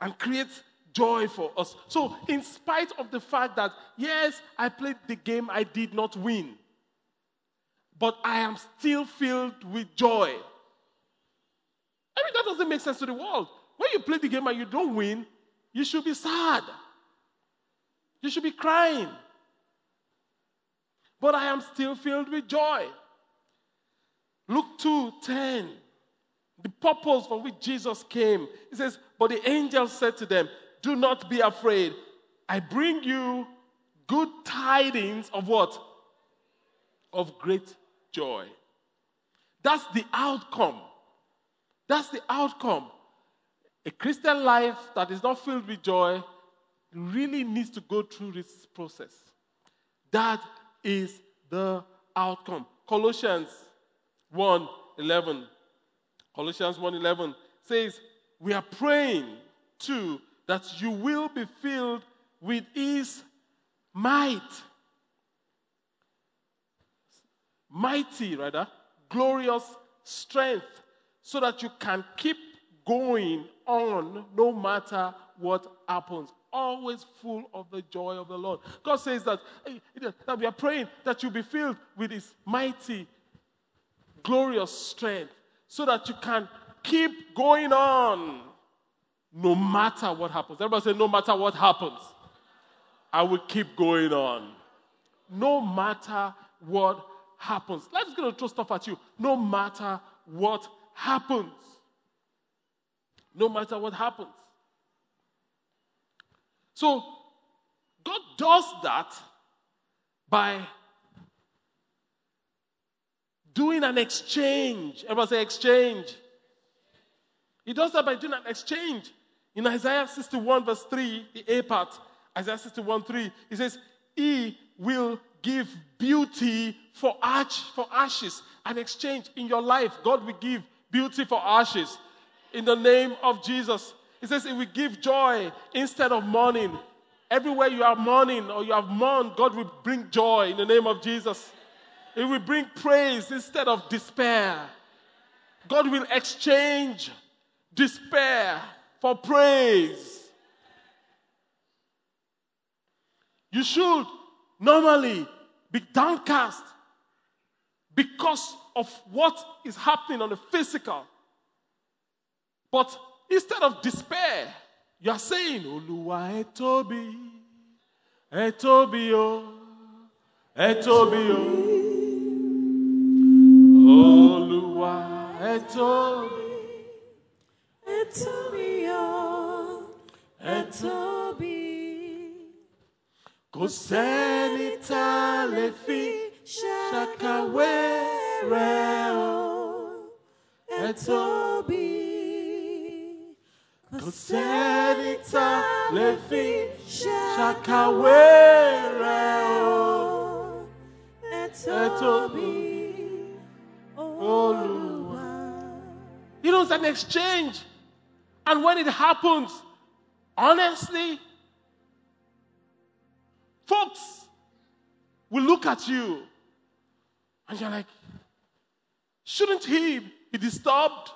and creates joy for us. So, in spite of the fact that, yes, I played the game, I did not win, but I am still filled with joy. I mean, that doesn't make sense to the world. When you play the game and you don't win, you should be sad. You should be crying. But I am still filled with joy. Luke 2 10. The purpose for which Jesus came. He says, But the angel said to them, Do not be afraid. I bring you good tidings of what? Of great joy. That's the outcome. That's the outcome. A Christian life that is not filled with joy really needs to go through this process. That is the outcome. Colossians 1 11. Colossians 1 11 says, We are praying too that you will be filled with His might. Mighty, rather, glorious strength, so that you can keep going on no matter what happens. Always full of the joy of the Lord. God says that, eh, that we are praying that you be filled with His mighty, glorious strength so that you can keep going on no matter what happens. Everybody say, no matter what happens, I will keep going on. No matter what happens. Let's going to throw stuff at you. No matter what happens. No matter what happens. So, God does that by doing an exchange. Everybody say exchange. He does that by doing an exchange. In Isaiah 61, verse 3, the A part, Isaiah 61, 3, he says, He will give beauty for ash, for ashes. An exchange in your life. God will give beauty for ashes. In the name of Jesus. He says, He will give joy instead of mourning. Everywhere you are mourning or you have mourned, God will bring joy in the name of Jesus. It will bring praise instead of despair. God will exchange despair for praise. You should normally be downcast because of what is happening on the physical. But instead of despair, you are saying, Oluwa etobi, etobi o, etobi o. ẹ tóbi. Ẹ tóbi o, oh, ẹ tóbi. Kò sẹ́ni tá a lè fi ṣàkàwé rẹ̀ o. Ẹ tóbi. Kò sẹ́ni tá a lè fi ṣàkàwé rẹ̀ o. Ẹ Ẹ tóbi. Olúwa. You know, it's an exchange. And when it happens, honestly, folks will look at you and you're like, shouldn't he be disturbed?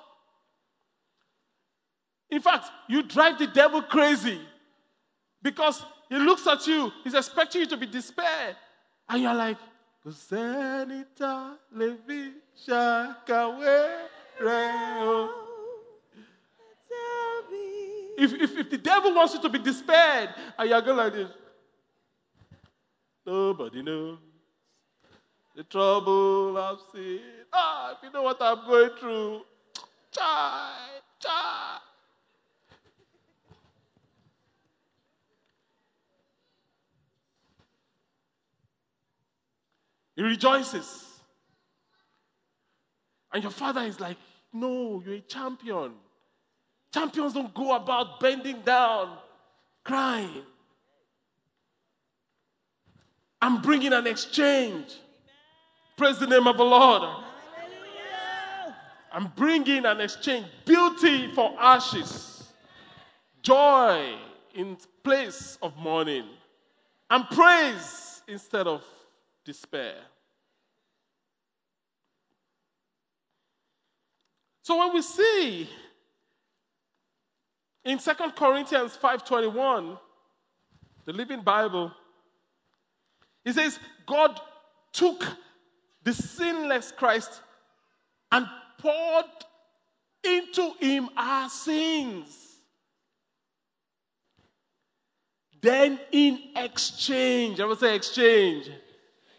In fact, you drive the devil crazy because he looks at you, he's expecting you to be despair. And you're like, ṣàkàwé If, if, if the devil wants you to be despaired and you're going like this, nobody knows the trouble I've seen. Ah, if you know what I'm going through, chai, chai. He rejoices. And your father is like, No, you're a champion. Champions don't go about bending down, crying. I'm bringing an exchange. Praise the name of the Lord. I'm bringing an exchange. Beauty for ashes, joy in place of mourning, and praise instead of despair. So when we see in 2 Corinthians 5:21, the Living Bible, it says God took the sinless Christ and poured into him our sins. Then in exchange, I will say exchange.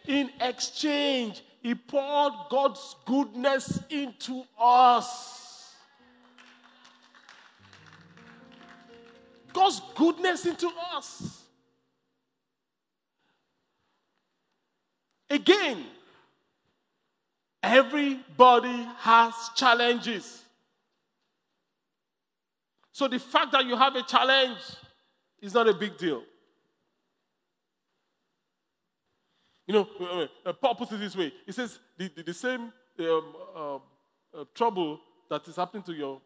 In exchange, he poured God's goodness into us. God's goodness into us. Again, everybody has challenges. So the fact that you have a challenge is not a big deal. You know, uh, uh, Paul puts it this way. He says the, the, the same um, uh, uh, trouble that is happening to your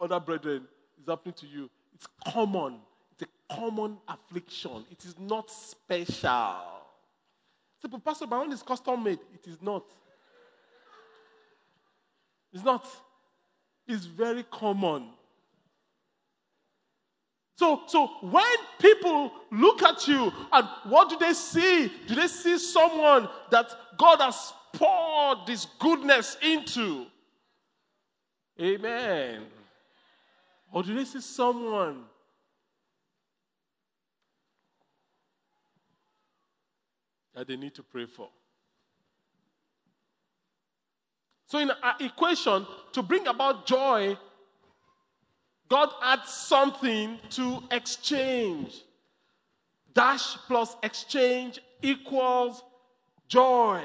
other brethren is happening to you. It's common. It's a common affliction. It is not special. Say, but Pastor, my own is custom made. It is not. It's not. It's very common. So, so when people look at you and what do they see? Do they see someone that God has poured this goodness into? Amen. Or do they see someone that they need to pray for? So, in our equation, to bring about joy God adds something to exchange. Dash plus exchange equals joy.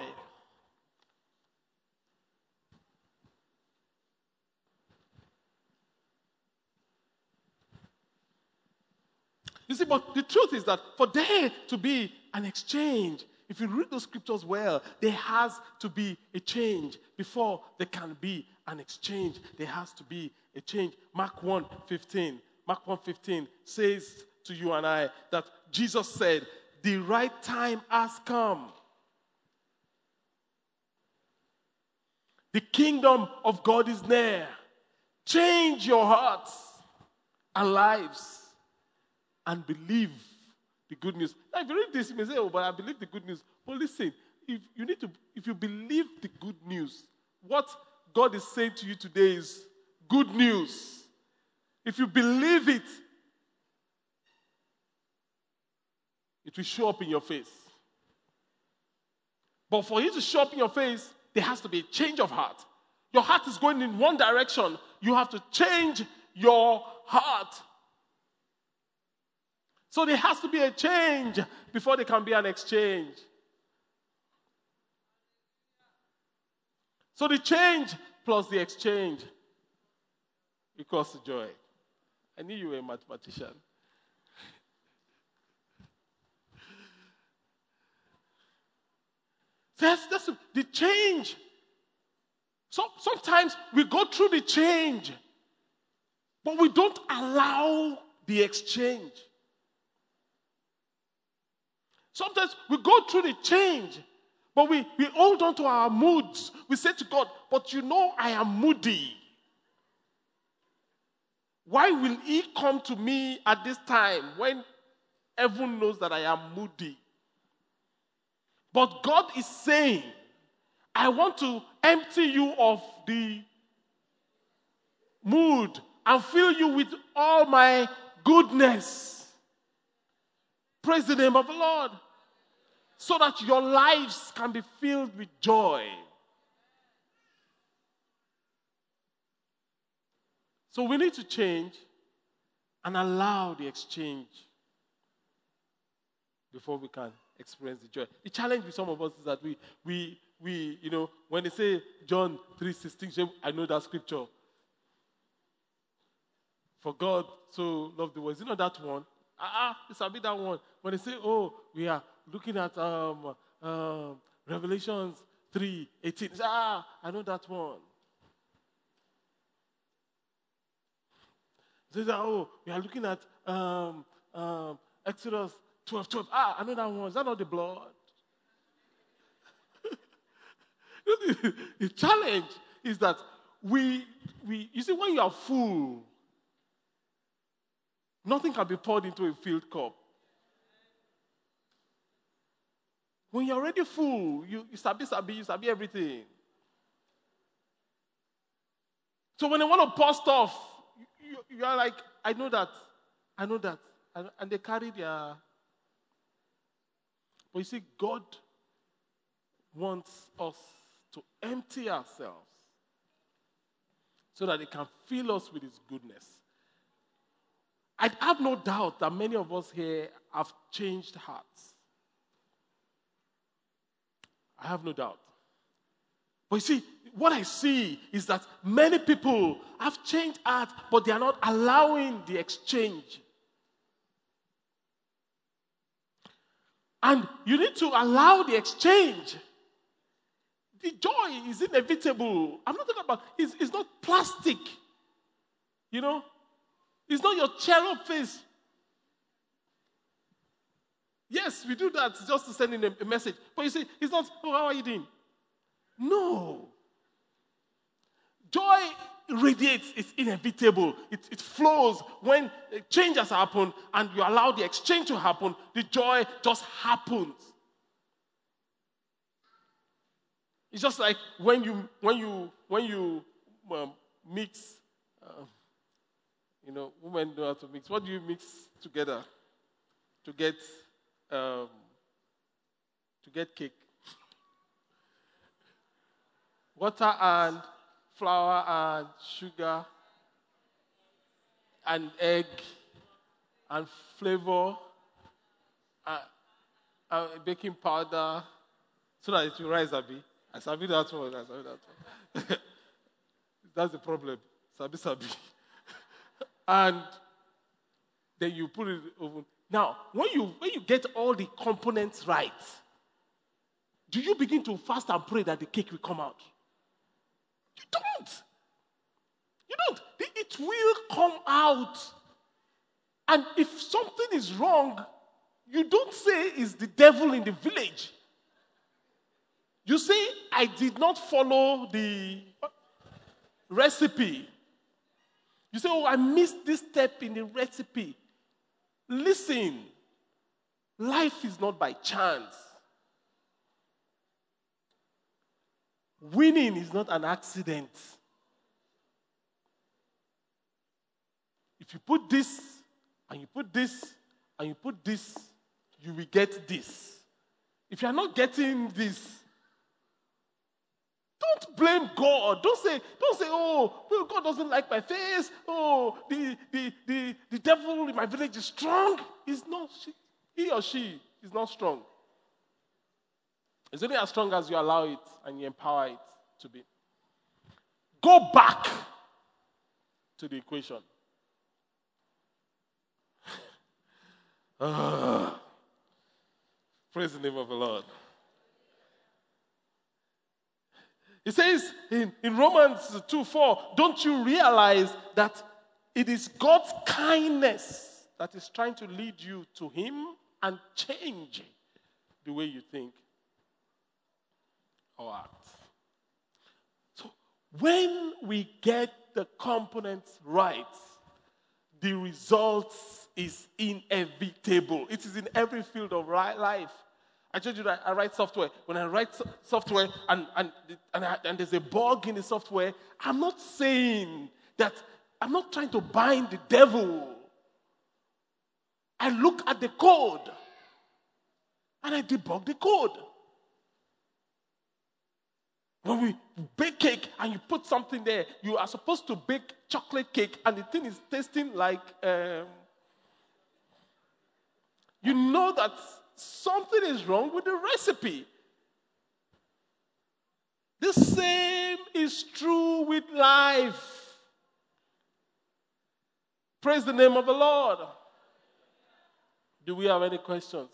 You see, but the truth is that for there to be an exchange, if you read those scriptures well, there has to be a change before there can be an exchange. There has to be a change. Mark 1 15. Mark 1 15 says to you and I that Jesus said, The right time has come. The kingdom of God is near. Change your hearts and lives and believe the good news. Now, if you read this, you may say, Oh, but I believe the good news. But listen, if you need to, if you believe the good news, what God is saying to you today is good news. If you believe it, it will show up in your face. But for it to show up in your face, there has to be a change of heart. Your heart is going in one direction. You have to change your heart. So there has to be a change before there can be an exchange. So the change plus the exchange equals joy. I knew you were a mathematician. That's, that's the change. So, sometimes we go through the change, but we don't allow the exchange. Sometimes we go through the change, but we, we hold on to our moods. We say to God, But you know, I am moody. Why will He come to me at this time when everyone knows that I am moody? But God is saying, I want to empty you of the mood and fill you with all my goodness. Praise the name of the Lord. So that your lives can be filled with joy. So we need to change and allow the exchange before we can experience the joy. The challenge with some of us is that we, we, we you know, when they say John 3.16, I know that scripture. For God so loved the world. Is it not that one? Ah, it's a bit that one. When they say, oh, we are looking at um, um, Revelations 3.18. Ah, I know that one. Says, oh, we are looking at um, um, Exodus 12, 12. Ah, I know that one. Is that not the blood? the challenge is that we, we, you see, when you are full, nothing can be poured into a filled cup. When you're already full, you, you sabi, sabi, you sabi everything. So when they want to pour stuff, you, are like, I know that. I know that. And, and they carry their. But you see, God wants us to empty ourselves so that He can fill us with His goodness. I have no doubt that many of us here have changed hearts. I have no doubt. But you see, what I see is that many people have changed art, but they are not allowing the exchange. And you need to allow the exchange. The joy is inevitable. I'm not talking about it's, it's not plastic. You know? It's not your cherub face. Yes, we do that just to send in a, a message. But you see, it's not, oh, how are you doing? No. Joy radiates, it's inevitable. It, it flows when changes happen and you allow the exchange to happen, the joy just happens. It's just like when you when you when you um, mix, uh, you know, women know how to mix. What do you mix together to get um, to get cake? Water and flour and sugar and egg and flavor and, and baking powder so that it will rise a bit. I sabi that one. I sabi that one. That's the problem. Sabi sabi. and then you put it over. Now, when you when you get all the components right, do you begin to fast and pray that the cake will come out? You don't. You don't. It will come out. And if something is wrong, you don't say it's the devil in the village. You say, I did not follow the recipe. You say, Oh, I missed this step in the recipe. Listen, life is not by chance. Winning is not an accident. If you put this, and you put this, and you put this, you will get this. If you are not getting this, don't blame God. Don't say, don't say, oh, well, God doesn't like my face. Oh, the, the, the, the devil in my village is strong. He's not, she, he or she is not strong. It's only as strong as you allow it and you empower it to be. Go back to the equation. praise the name of the Lord. He says in, in Romans 2 4, don't you realize that it is God's kindness that is trying to lead you to Him and change the way you think? Or act. So when we get the components right, the results is inevitable. It is in every field of life. I told you that I write software. When I write software and, and, and, I, and there's a bug in the software, I'm not saying that I'm not trying to bind the devil. I look at the code and I debug the code. When we bake cake and you put something there, you are supposed to bake chocolate cake and the thing is tasting like. Um, you know that something is wrong with the recipe. The same is true with life. Praise the name of the Lord. Do we have any questions?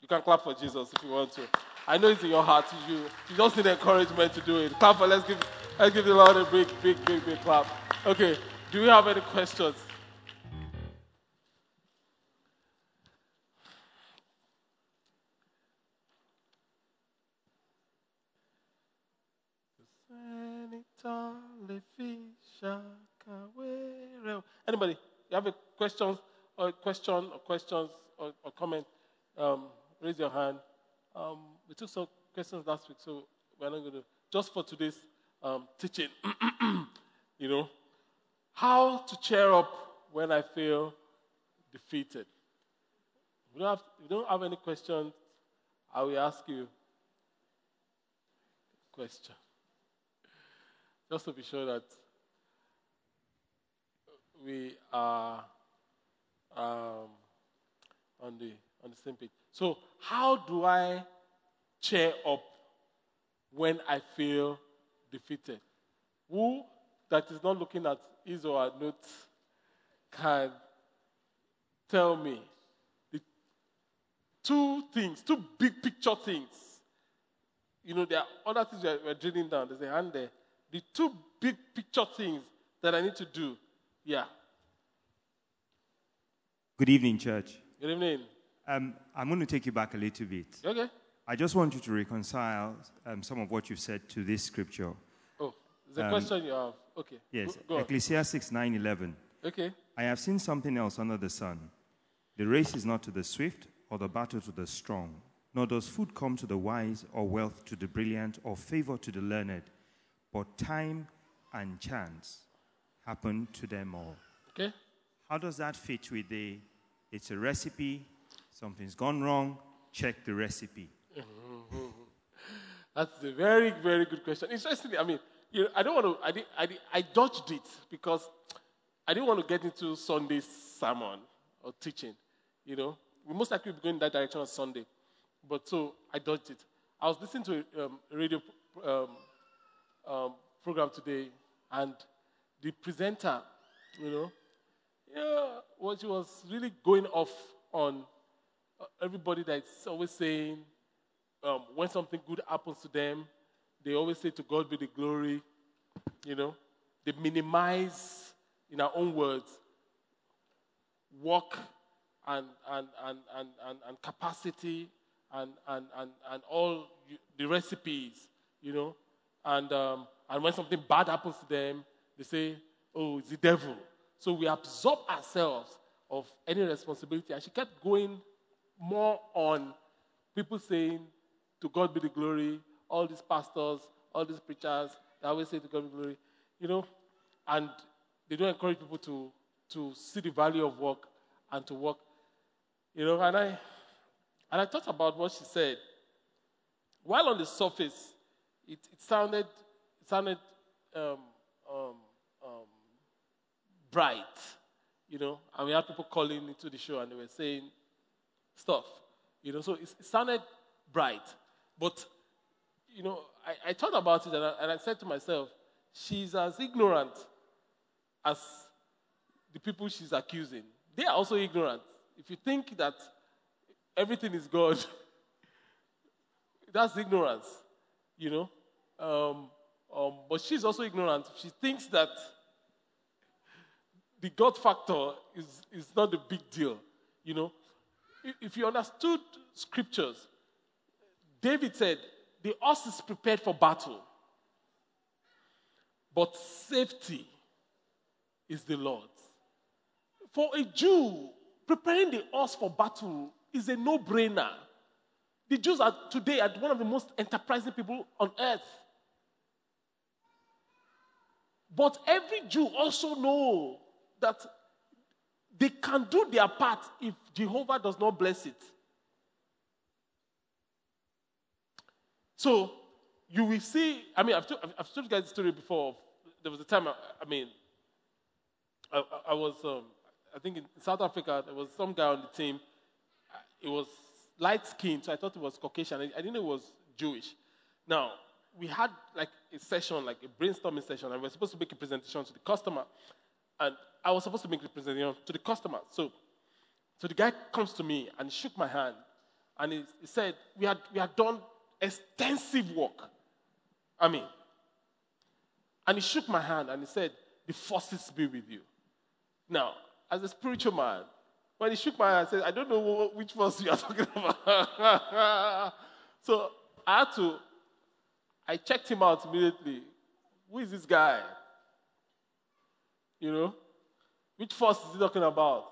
You can clap for Jesus if you want to. I know it's in your heart. You, you just need encouragement to do it. Clap for let's give let's give the Lord a big, big, big, big clap. Okay. Do we have any questions? Anybody? You have a question or question or questions or, or comment? Um, raise your hand. Um, we took some questions last week, so we're not going to. Just for today's um, teaching, you know, how to cheer up when I feel defeated. If you don't have, you don't have any questions, I will ask you a question. Just to be sure that we are um, on the on the same page. So, how do I cheer up when I feel defeated? Who that is not looking at his or her notes can tell me the two things, two big picture things. You know, there are other things we're, we're drilling down. There's a hand there. The two big picture things that I need to do. Yeah. Good evening, church. Good evening. Um, I'm going to take you back a little bit. Okay. I just want you to reconcile um, some of what you've said to this scripture. Oh, the Um, question you have. Okay. Yes, Go, go. Ecclesiastes 9:11. Okay. I have seen something else under the sun. The race is not to the swift or the battle to the strong, nor does food come to the wise or wealth to the brilliant or favor to the learned, but time and chance happen to them all. Okay. How does that fit with the it's a recipe, something's gone wrong, check the recipe? That's a very, very good question. Interestingly, I mean, you know, I don't want to, I, I, I dodged it because I didn't want to get into Sunday's sermon or teaching. You know, we most likely be going in that direction on Sunday. But so I dodged it. I was listening to a um, radio um, um, program today, and the presenter, you know, yeah, well, she was really going off on everybody that's always saying um, when something good happens to them, they always say to God be the glory. You know, they minimize, in our own words, work and, and, and, and, and, and capacity and, and, and, and all the recipes, you know. And, um, and when something bad happens to them, they say, oh, it's the devil. So we absorb ourselves of any responsibility. And she kept going more on people saying, to God be the glory, all these pastors, all these preachers, they always say to God be the glory, you know, and they don't encourage people to, to see the value of work and to work, you know, and I, and I thought about what she said. While on the surface, it, it sounded, it sounded um, um, um, bright, you know, and we had people calling into the show and they were saying stuff, you know, so it, sounded bright. But, you know, I, I thought about it and I, and I said to myself, she's as ignorant as the people she's accusing. They are also ignorant. If you think that everything is God, that's ignorance, you know. Um, um, but she's also ignorant. She thinks that the God factor is, is not a big deal, you know. If- you understood scriptures, David said, The horse is prepared for battle, but safety is the Lord's. For a Jew, preparing the horse for battle is a no brainer. The Jews are today are one of the most enterprising people on earth. But every Jew also know that they can do their part if Jehovah does not bless it. So you will see, I mean, I've, told, you guys the story before. There was a time, I, I mean, I, I was, um, I think in South Africa, there was some guy on the team. It was light skinned, so I thought it was Caucasian. I didn't know it was Jewish. Now, we had like a session, like a brainstorming session, and we were supposed to make a presentation to the customer. And I was supposed to make a presentation to the customer. So, so the guy comes to me and shook my hand, and he, he said, we had, we had done extensive work. I mean, and he shook my hand and he said, The forces be with you. Now, as a spiritual man, when he shook my hand, I said, I don't know which force you are talking about. so I had to, I checked him out immediately. Who is this guy? You know? Which force is he talking about?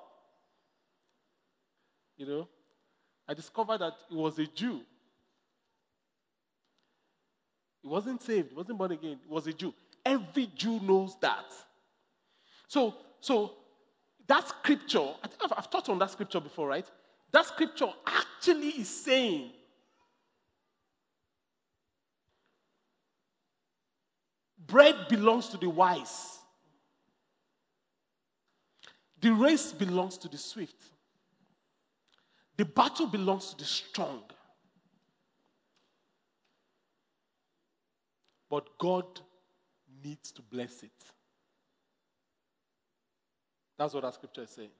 You know? I discovered that he was a Jew. He wasn't saved, he wasn't born again, he was a Jew. Every Jew knows that. So, so that scripture, I think I've, I've taught on that scripture before, right? That scripture actually is saying bread belongs to the wise, the race belongs to the swift, the battle belongs to the strong. But God needs to bless it. That's what that scripture is saying.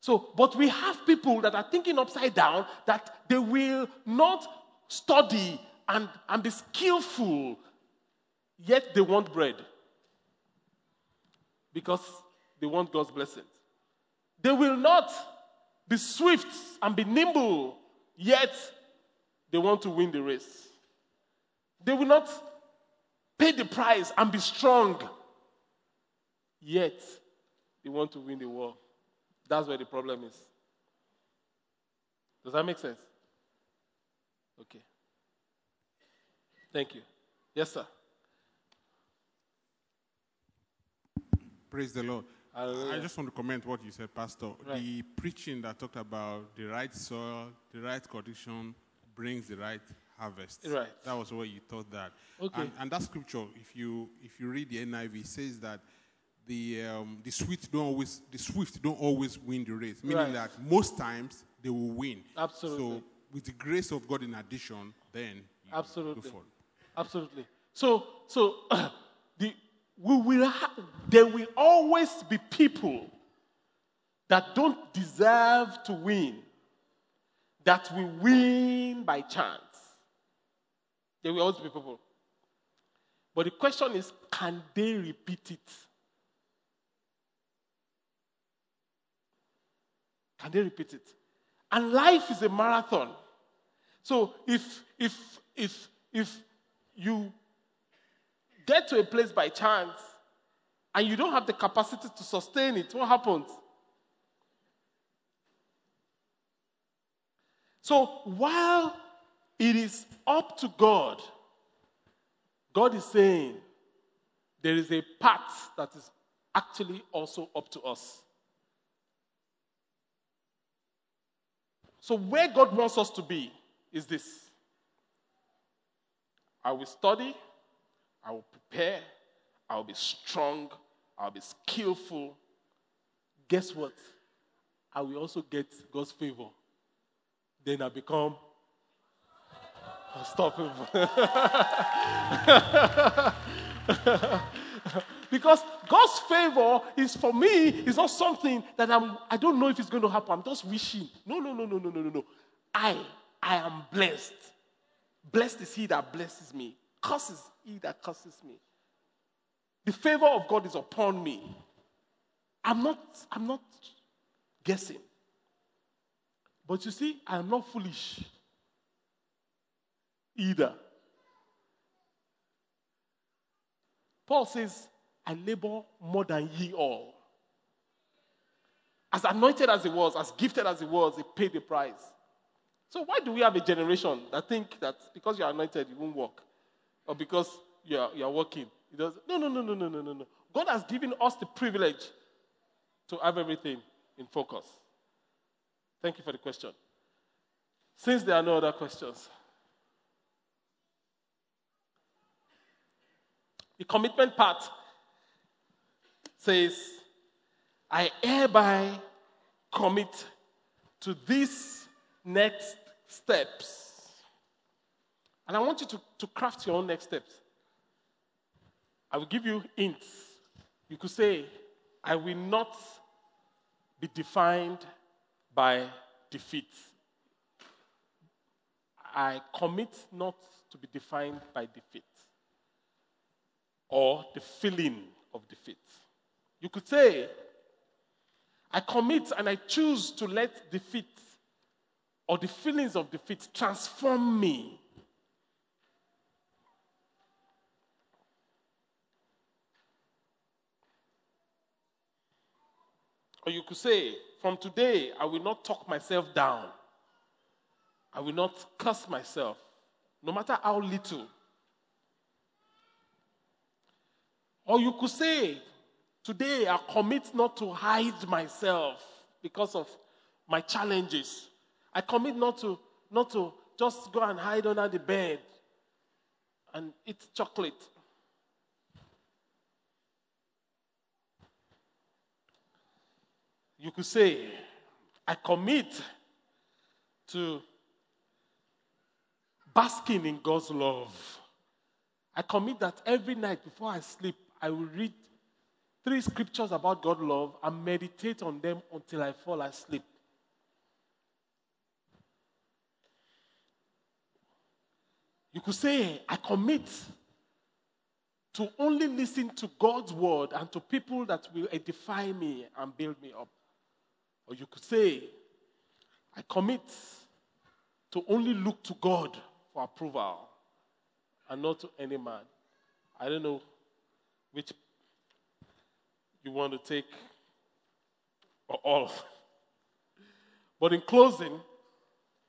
So, but we have people that are thinking upside down that they will not study and, and be skillful, yet they want bread. Because they want God's blessings. They will not be swift and be nimble, yet they want to win the race. They will not pay the price and be strong. Yet, they want to win the war. That's where the problem is. Does that make sense? Okay. Thank you. Yes, sir. Praise the Lord. Hallelujah. I just want to comment what you said, Pastor. Right. The preaching that talked about the right soil, the right condition brings the right harvest. Right. That was where you taught that. Okay. And, and that scripture, if you if you read the NIV, says that the um, the swift don't always the swift don't always win the race. Meaning Right. that most times they will win. Absolutely. So with the grace of God in addition, then you Absolutely. Absolutely. So, so the, we will ha- there will always be people that don't deserve to win, that will win by chance. There will always be people. But the question is can they repeat it? Can they repeat it? And life is a marathon. So if if if if you get to a place by chance and you don't have the capacity to sustain it, what happens? So while it is up to God, God is saying there is a path that is actually also up to us. So, where God wants us to be is this I will study, I will prepare, I will be strong, I'll be skillful. Guess what? I will also get God's favor. Then I become unstoppable. because God's favor is for me, is not something that I'm, I don't know if it's going to happen. I'm just wishing. No, no, no, no, no, no, no, no. I, I am blessed. Blessed is he that blesses me. Curses he that curses me. The favor of God is upon me. I'm not, I'm not guessing. But you see, I am not foolish either. Paul says, I labor more than ye all. As anointed as he was, as gifted as he was, he paid the price. So why do we have a generation that think that because you're anointed, you won't work? Or because you're, you're working, He does. No, no, no, no, no, no, no, no. God has given us the privilege to have everything in focus. Thank you for the question. Since there are no other questions, the commitment part says, I hereby commit to these next steps. And I want you to, to craft your own next steps. I will give you hints. You could say, I will not be defined by defeat. I commit not to be defined by defeat or the feeling of defeat. You could say, I commit and I choose to let defeat or the feelings of defeat transform me. Or you could say, from today, I will not talk myself down. I will not curse myself, no matter how little. Or you could say, Today, I commit not to hide myself because of my challenges. I commit not to, not to just go and hide under the bed and eat chocolate. You could say, I commit to basking in God's love. I commit that every night before I sleep, I will read three scriptures about God's love and meditate on them until I fall asleep. You could say, I commit to only listen to God's word and to people that will edify me and build me up. Or you could say, I commit to only look to God for approval and not to any man. I don't know which you want to take or all. But in closing,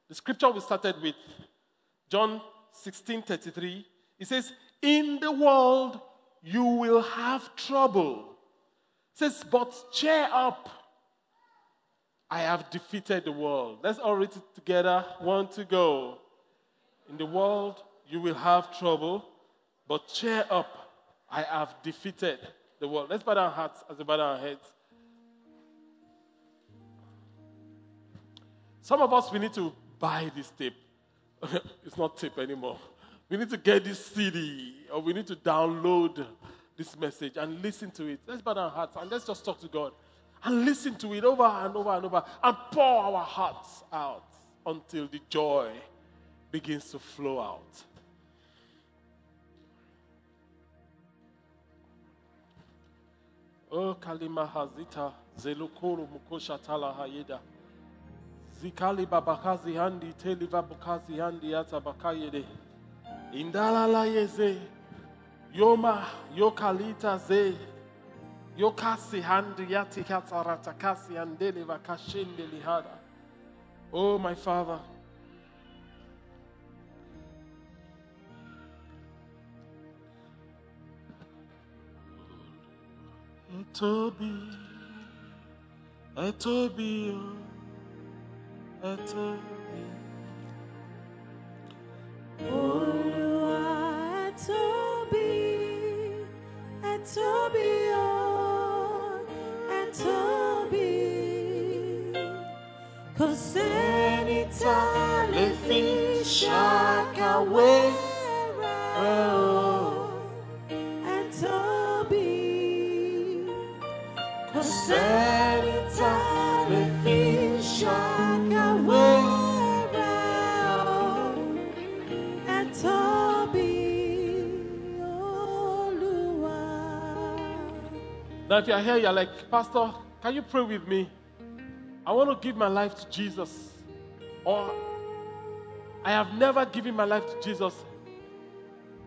the scripture we started with, John 16 33, it says, In the world you will have trouble. It says, But cheer up. I have defeated the world. Let's all read it together. One to go. In the world you will have trouble, but cheer up. I have defeated the world. Let's bow our hearts as we bow our heads. Some of us, we need to buy this tape. it's not tape anymore. We need to get this CD or we need to download this message and listen to it. Let's bow our hearts and let's just talk to God and listen to it over and over and over and pour our hearts out until the joy begins to flow out. O kalima hazita zelukuru mukosha tala hayeda. Zikali babakazi handi teliva bukazi handi yata bakayede. Indala la yeze. Yoma yokalita ze. Yokasi handi yati katarata kasi andele vakashende lihada. Oh my father. Etobi, Etobi, Etobi. Olúwa ẹ tóbi, ẹ tóbi o, ẹ tóbi. Kò sẹ́ni tá a If you're here, you're like, Pastor, can you pray with me? I want to give my life to Jesus. Or I have never given my life to Jesus.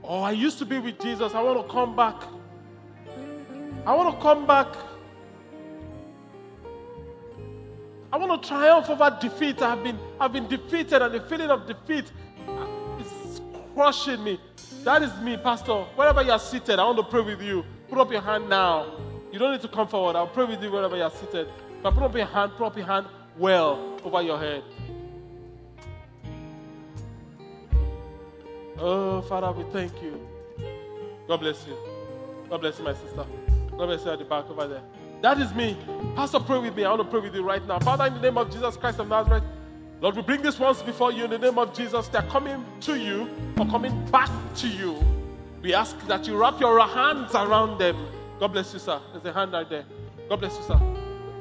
Or I used to be with Jesus. I want to come back. I want to come back. I want to triumph over defeat. I've been, I've been defeated, and the feeling of defeat is crushing me. That is me, Pastor. Wherever you are seated, I want to pray with you. Put up your hand now. You don't need to come forward. I'll pray with you wherever you are seated. But put up your hand, put up your hand well over your head. Oh, Father, we thank you. God bless you. God bless you, my sister. God bless you at the back over there. That is me. Pastor, pray with me. I want to pray with you right now. Father, in the name of Jesus Christ of Nazareth, Lord, we bring these ones before you in the name of Jesus. They're coming to you or coming back to you. We ask that you wrap your hands around them. God bless you, sir. There's a hand right there. God bless you, sir.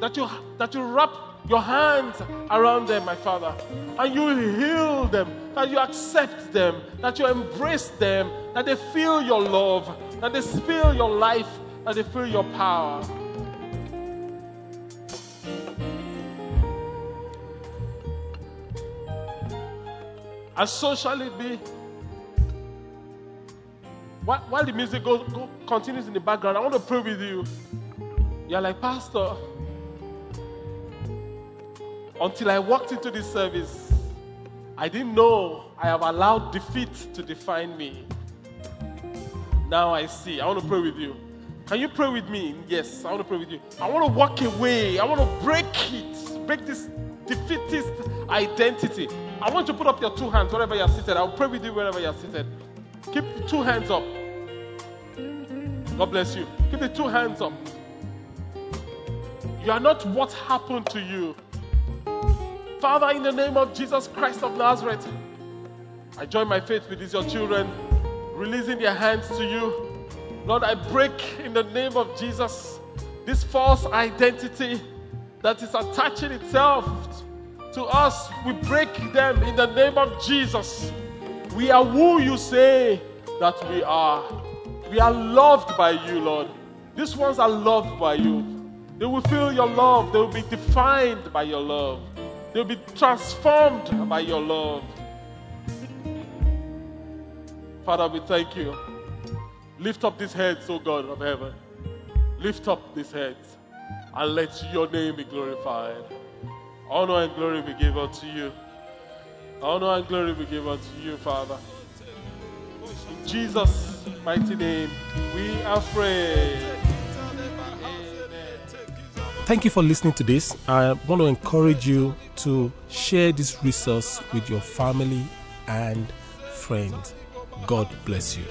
That you that you wrap your hands around them, my Father, and you heal them, that you accept them, that you embrace them, that they feel your love, that they feel your life, that they feel your power. And so shall it be. While, while the music goes, go, continues in the background, I want to pray with you. You're like, Pastor, until I walked into this service, I didn't know I have allowed defeat to define me. Now I see. I want to pray with you. Can you pray with me? Yes, I want to pray with you. I want to walk away. I want to break it. Break this defeatist identity. I want you to put up your two hands wherever you're seated. I'll pray with you wherever you're seated. Keep two hands up. God bless you. Keep the two hands up. You are not what happened to you. Father, in the name of Jesus Christ of Nazareth, I join my faith with these your children, releasing their hands to you. Lord, I break in the name of Jesus this false identity that is attaching itself to us. We break them in the name of Jesus. We are who you say that we are. We are loved by you, Lord. These ones are loved by you. They will feel your love. They will be defined by your love. They will be transformed by your love. Father, we thank you. Lift up these heads, O God of heaven. Lift up these heads and let your name be glorified. Honor and glory be given to you. Honor and glory be given to you, Father. In Jesus' mighty name, we are prayed. Thank you for listening to this. I want to encourage you to share this resource with your family and friends. God bless you.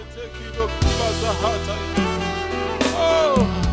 Oh.